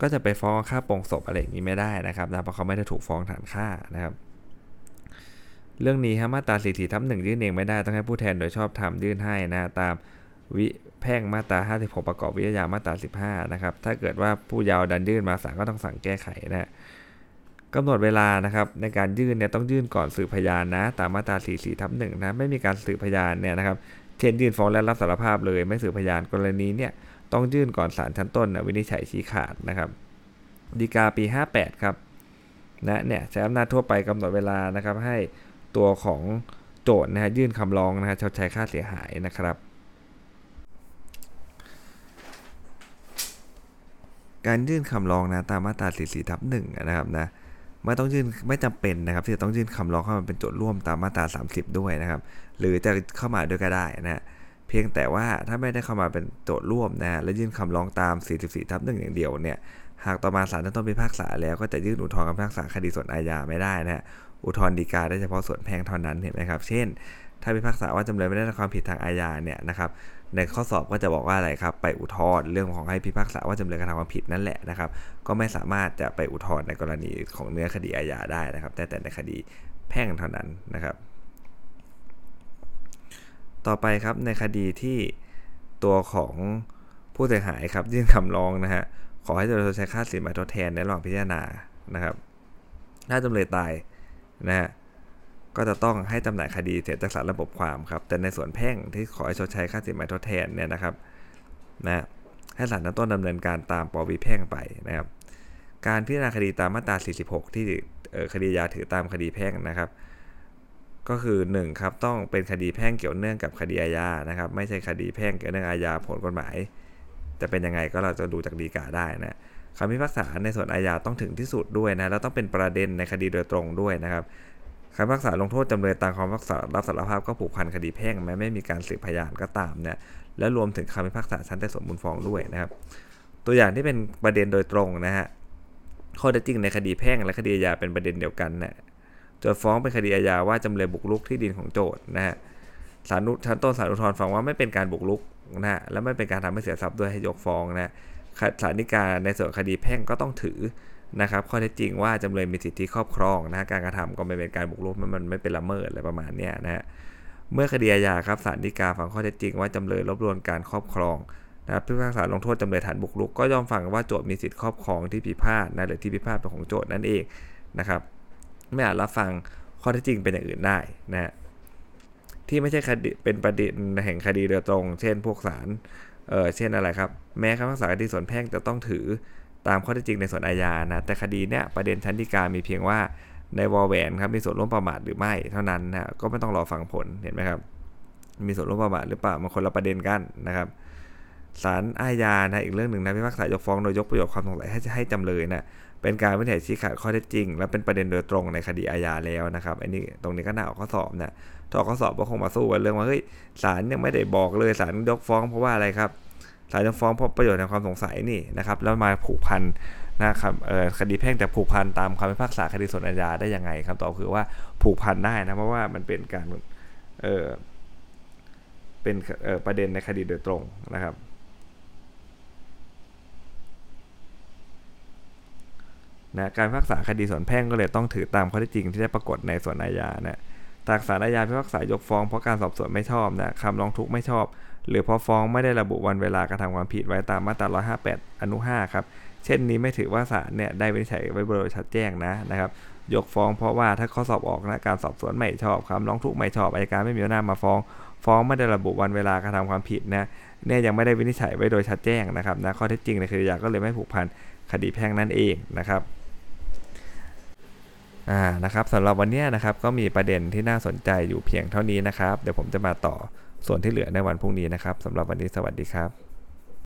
ก็จะไปฟ้องค่าปรงศพอะไรอย่างนี้ไม่ได้นะครับนะเพราะเขาไม่ได้ถูกฟ้องฐานฆ่านะครับ เรื่องนี้ครับมาตราสี่สี่ทับหนึ่งยื่นเองไม่ได้ต้องให้ผู้แทนโดยชอบทำยื่นให้นะตามวิแพ่งมาตรา 56 ประกอบวิทยามาตรา 15 นะครับ ถ้าเกิดว่าผู้ยาวดันยื่นมาศาลก็ต้องสั่งแก้ไขนะกำหนดเวลานะครับในการยื่นเนี่ยต้องยื่นก่อนสืบพยานนะ ตามมาตรา 44ทับหนึ่งนะไม่มีการสืบพยานเนี่ยนะครับเช่นยื่นฟ้องและรับสารภาพเลย ไม่สืบพยานกรณีเนี่ยต้องยื่นก่อนศาลชั้นต้นนะวินิจฉัยชี้ขาดนะครับดีกาปี 58 ครับนะเนี่ยใช้อำนาจทั่วไปกำหนดเวลานะครับให้ ตัวของโจทย์นะฮะยื่นคำร้องนะฮะชดใช้ค่าเสียหายนะครับ การยื่นคำร้องนะตามมาตรา44ทับ1นะครับนะไม่ต้องยื่นไม่จำเป็นนะครับ ที่จะต้องยื่นคำร้องเข้ามาเป็นโจทย์ร่วมตามมาตรา 30 ด้วยนะครับ หรือจะเข้ามาด้วยก็ได้นะเพียงแต่ว่าถ้าไม่ได้เข้ามาเป็นโจทย์ร่วมนะและยื่นคำร้องตาม 44ทับ1อย่างเดียวเนี่ยหากต่อมาศาลต้นพิพากษาแล้วก็จะยื่นอุทธรณ์คำพิพากษาคดีส่วนอาญาไม่ได้นะฮะ อุทธรณ์ฎีกาได้เฉพาะส่วนแพ่งเท่านั้นเห็นไหมครับ เช่น ถ้าพิพากษาว่าจำเลยไม่ได้ทำความผิดทางอาญาเนี่ยนะครับในข้อสอบก็จะบอกว่าอะไรครับ ไปอุทธรณ์เรื่องของให้พิพากษาว่าจำเลยกระทำความผิดนั่นแหละนะครับ ก็ไม่สามารถจะไปอุทธรณ์ในกรณีของเนื้อคดีอาญาได้นะครับแต่แต่ในคดีแพ่งเท่านั้นนะครับ ต่อไปครับในคดีที่ตัวของผู้เสียหายครับยื่นคำร้องนะฮะขอให้จำเลยใช้ค่าสินไหมทดแทนในระหว่างพิจารณานะครับ ถ้าจำเลยตาย นะฮะก็จะต้องให้จำหน่ายคดีเสียจากสารระบบความครับ แต่ในส่วนแพ่งที่ขอให้ชดใช้ค่าสินไหมทดแทนเนี่ยนะครับนะให้ศาลต้นดำเนินการตามปวิแพ่งไปนะครับ การพิจารณาคดีตามมาตรา 46 ที่คดียาถือตามคดีแพ่งนะครับ ก็คือ1ครับต้องเป็นคดีแพ่งเกี่ยวเนื่องกับคดีอาญานะครับ ไม่ใช่คดีแพ่งเกี่ยวเนื่องอาญาผลกฎหมาย จะเป็นยังไงก็เราจะดูจากดีกาได้นะ คำพิพากษาในส่วนอาญาต้องถึงที่สุดด้วยนะแล้วต้องเป็นประเด็นในคดีโดยตรงด้วยนะครับคำพิพากษาลงโทษจำเลยตามคำพิพากษารับสารภาพก็ผูกพันคดีแพ่งแม้ไม่มีการสืบพยานก็ตามเนี่ยและรวมถึงคำพิพากษาชั้นแต่สมมูลฟ้องด้วยนะครับ ตัวอย่างที่เป็นประเด็นโดยตรงนะฮะข้อเท็จจริงในคดีแพ่งและคดีอาญาเป็นประเด็นเดียวกันนะโจทฟ้องเป็นคดีอาญาว่าจำเลยบุกรุกที่ดินของโจทย์นะฮะศาลชั้นต้นศาลอุทธรณ์ฟังว่าไม่เป็นการบุกรุกนะฮะและไม่เป็นการทำให้เสียทรัพย์ด้วยให้ยกฟ้องนะ ศาลฎีกาในส่วนคดีแพ่งก็ต้องถือนะครับข้อเท็จจริงว่าจำเลยมีสิทธิครอบครองนะการกระทำก็ไม่เป็นการบุกรุกมันไม่เป็นละเมิดอะไรประมาณนี้นะฮะเมื่อคดีอาญาครับศาลฎีกาฟังข้อเท็จจริงว่าจำเลยรบกวนการครอบครองนะครับพิพากษาลงโทษจำเลยฐานบุกรุกก็ยอมฟังว่าโจทย์มีสิทธิครอบครองที่พิพาทนะหรือที่พิพาทเป็นของโจทย์นั่นเองนะครับไม่อาจรับฟังข้อเท็จจริงเป็นอย่างอื่นได้นะฮะที่ไม่ใช่คดีเป็นประเด็นแห่งคดีโดยตรง เช่น พวกศาล เออเช่นอะไรครับ แม้คำพิพากษาคดีส่วนแพ่งจะต้องถือตามข้อเท็จจริงในส่วนอาญานะ แต่คดีเนี้ยประเด็นชั้นฎีกามีเพียงว่าในวอลแวนครับมีส่วนร่วมประมาทหรือไม่เท่านั้นนะก็ไม่ต้องรอฟังผลเห็นไหมครับ มีส่วนร่วมประมาทหรือเปล่ามันคนละประเด็นกันนะครับศาลอาญานะอีกเรื่องหนึ่งนะพิพากษายกฟ้องโดยยกประโยชน์ความสงสัยให้ให้จำเลยนะ เป็นการวินิจฉัยชี้ขาดข้อเท็จจริง และเป็นประเด็นโดยตรงในคดีอาญาแล้วนะครับอันนี้ตรงนี้ก็น่าออกข้อสอบนะถ้าออกข้อสอบก็คงมาสู้กันเรื่องว่าเฮ้ยศาลยังไม่ได้บอกเลยศาลยกฟ้องเพราะว่าอะไรครับศาลยกฟ้องเพราะประโยชน์ในความสงสัยนี่นะครับแล้วมาผูกพันนะครับเอ่อคดีแพ่งแต่ผูกพันตามคำพิพากษาคดีส่วนอาญาได้ยังไงคำตอบคือว่าผูกพันได้นะเพราะว่ามันเป็นการเออเป็นประเด็นในคดีโดยตรงนะครับ นะการพิพากษาคดีส่วนแพ่งก็เลยต้องถือตามข้อเท็จจริงที่ได้ปรากฏในส่วนอาญานะตากศาลอาญาพิพากษายกฟ้องเพราะการสอบสวนไม่ชอบนะคำร้องทุกข์ไม่ชอบ หรือเพราะฟ้องไม่ได้ระบุวันเวลากระทำความผิดไว้ตามมาตรา 158 อนุ 5 ครับ เช่นนี้ไม่ถือว่าศาลเนี่ยได้วินิจฉัยไว้โดยชัดแจ้งนะนะครับ ยกฟ้องเพราะว่าถ้าข้อสอบออกนะการสอบสวนไม่ชอบคำร้องทุกข์ไม่ชอบอัยการไม่มีอำนาจมาฟ้อง ฟ้องไม่ได้ระบุวันเวลากระทำความผิดนะเนี่ยยังไม่ได้วินิจฉัยไว้โดยชัดแจ้งนะครับนะข้อเท็จจริงในคดีอาญาก็เลยไม่ผูกพันคดีแพ่งนั่นเองนะครับ อ่านะครับสำหรับวันเนี้ยนะครับก็มีประเด็นที่น่าสนใจอยู่เพียงเท่านี้นะครับ เดี๋ยวผมจะมาต่อส่วนที่เหลือในวันพรุ่งนี้นะครับสำหรับวันนี้สวัสดีครับ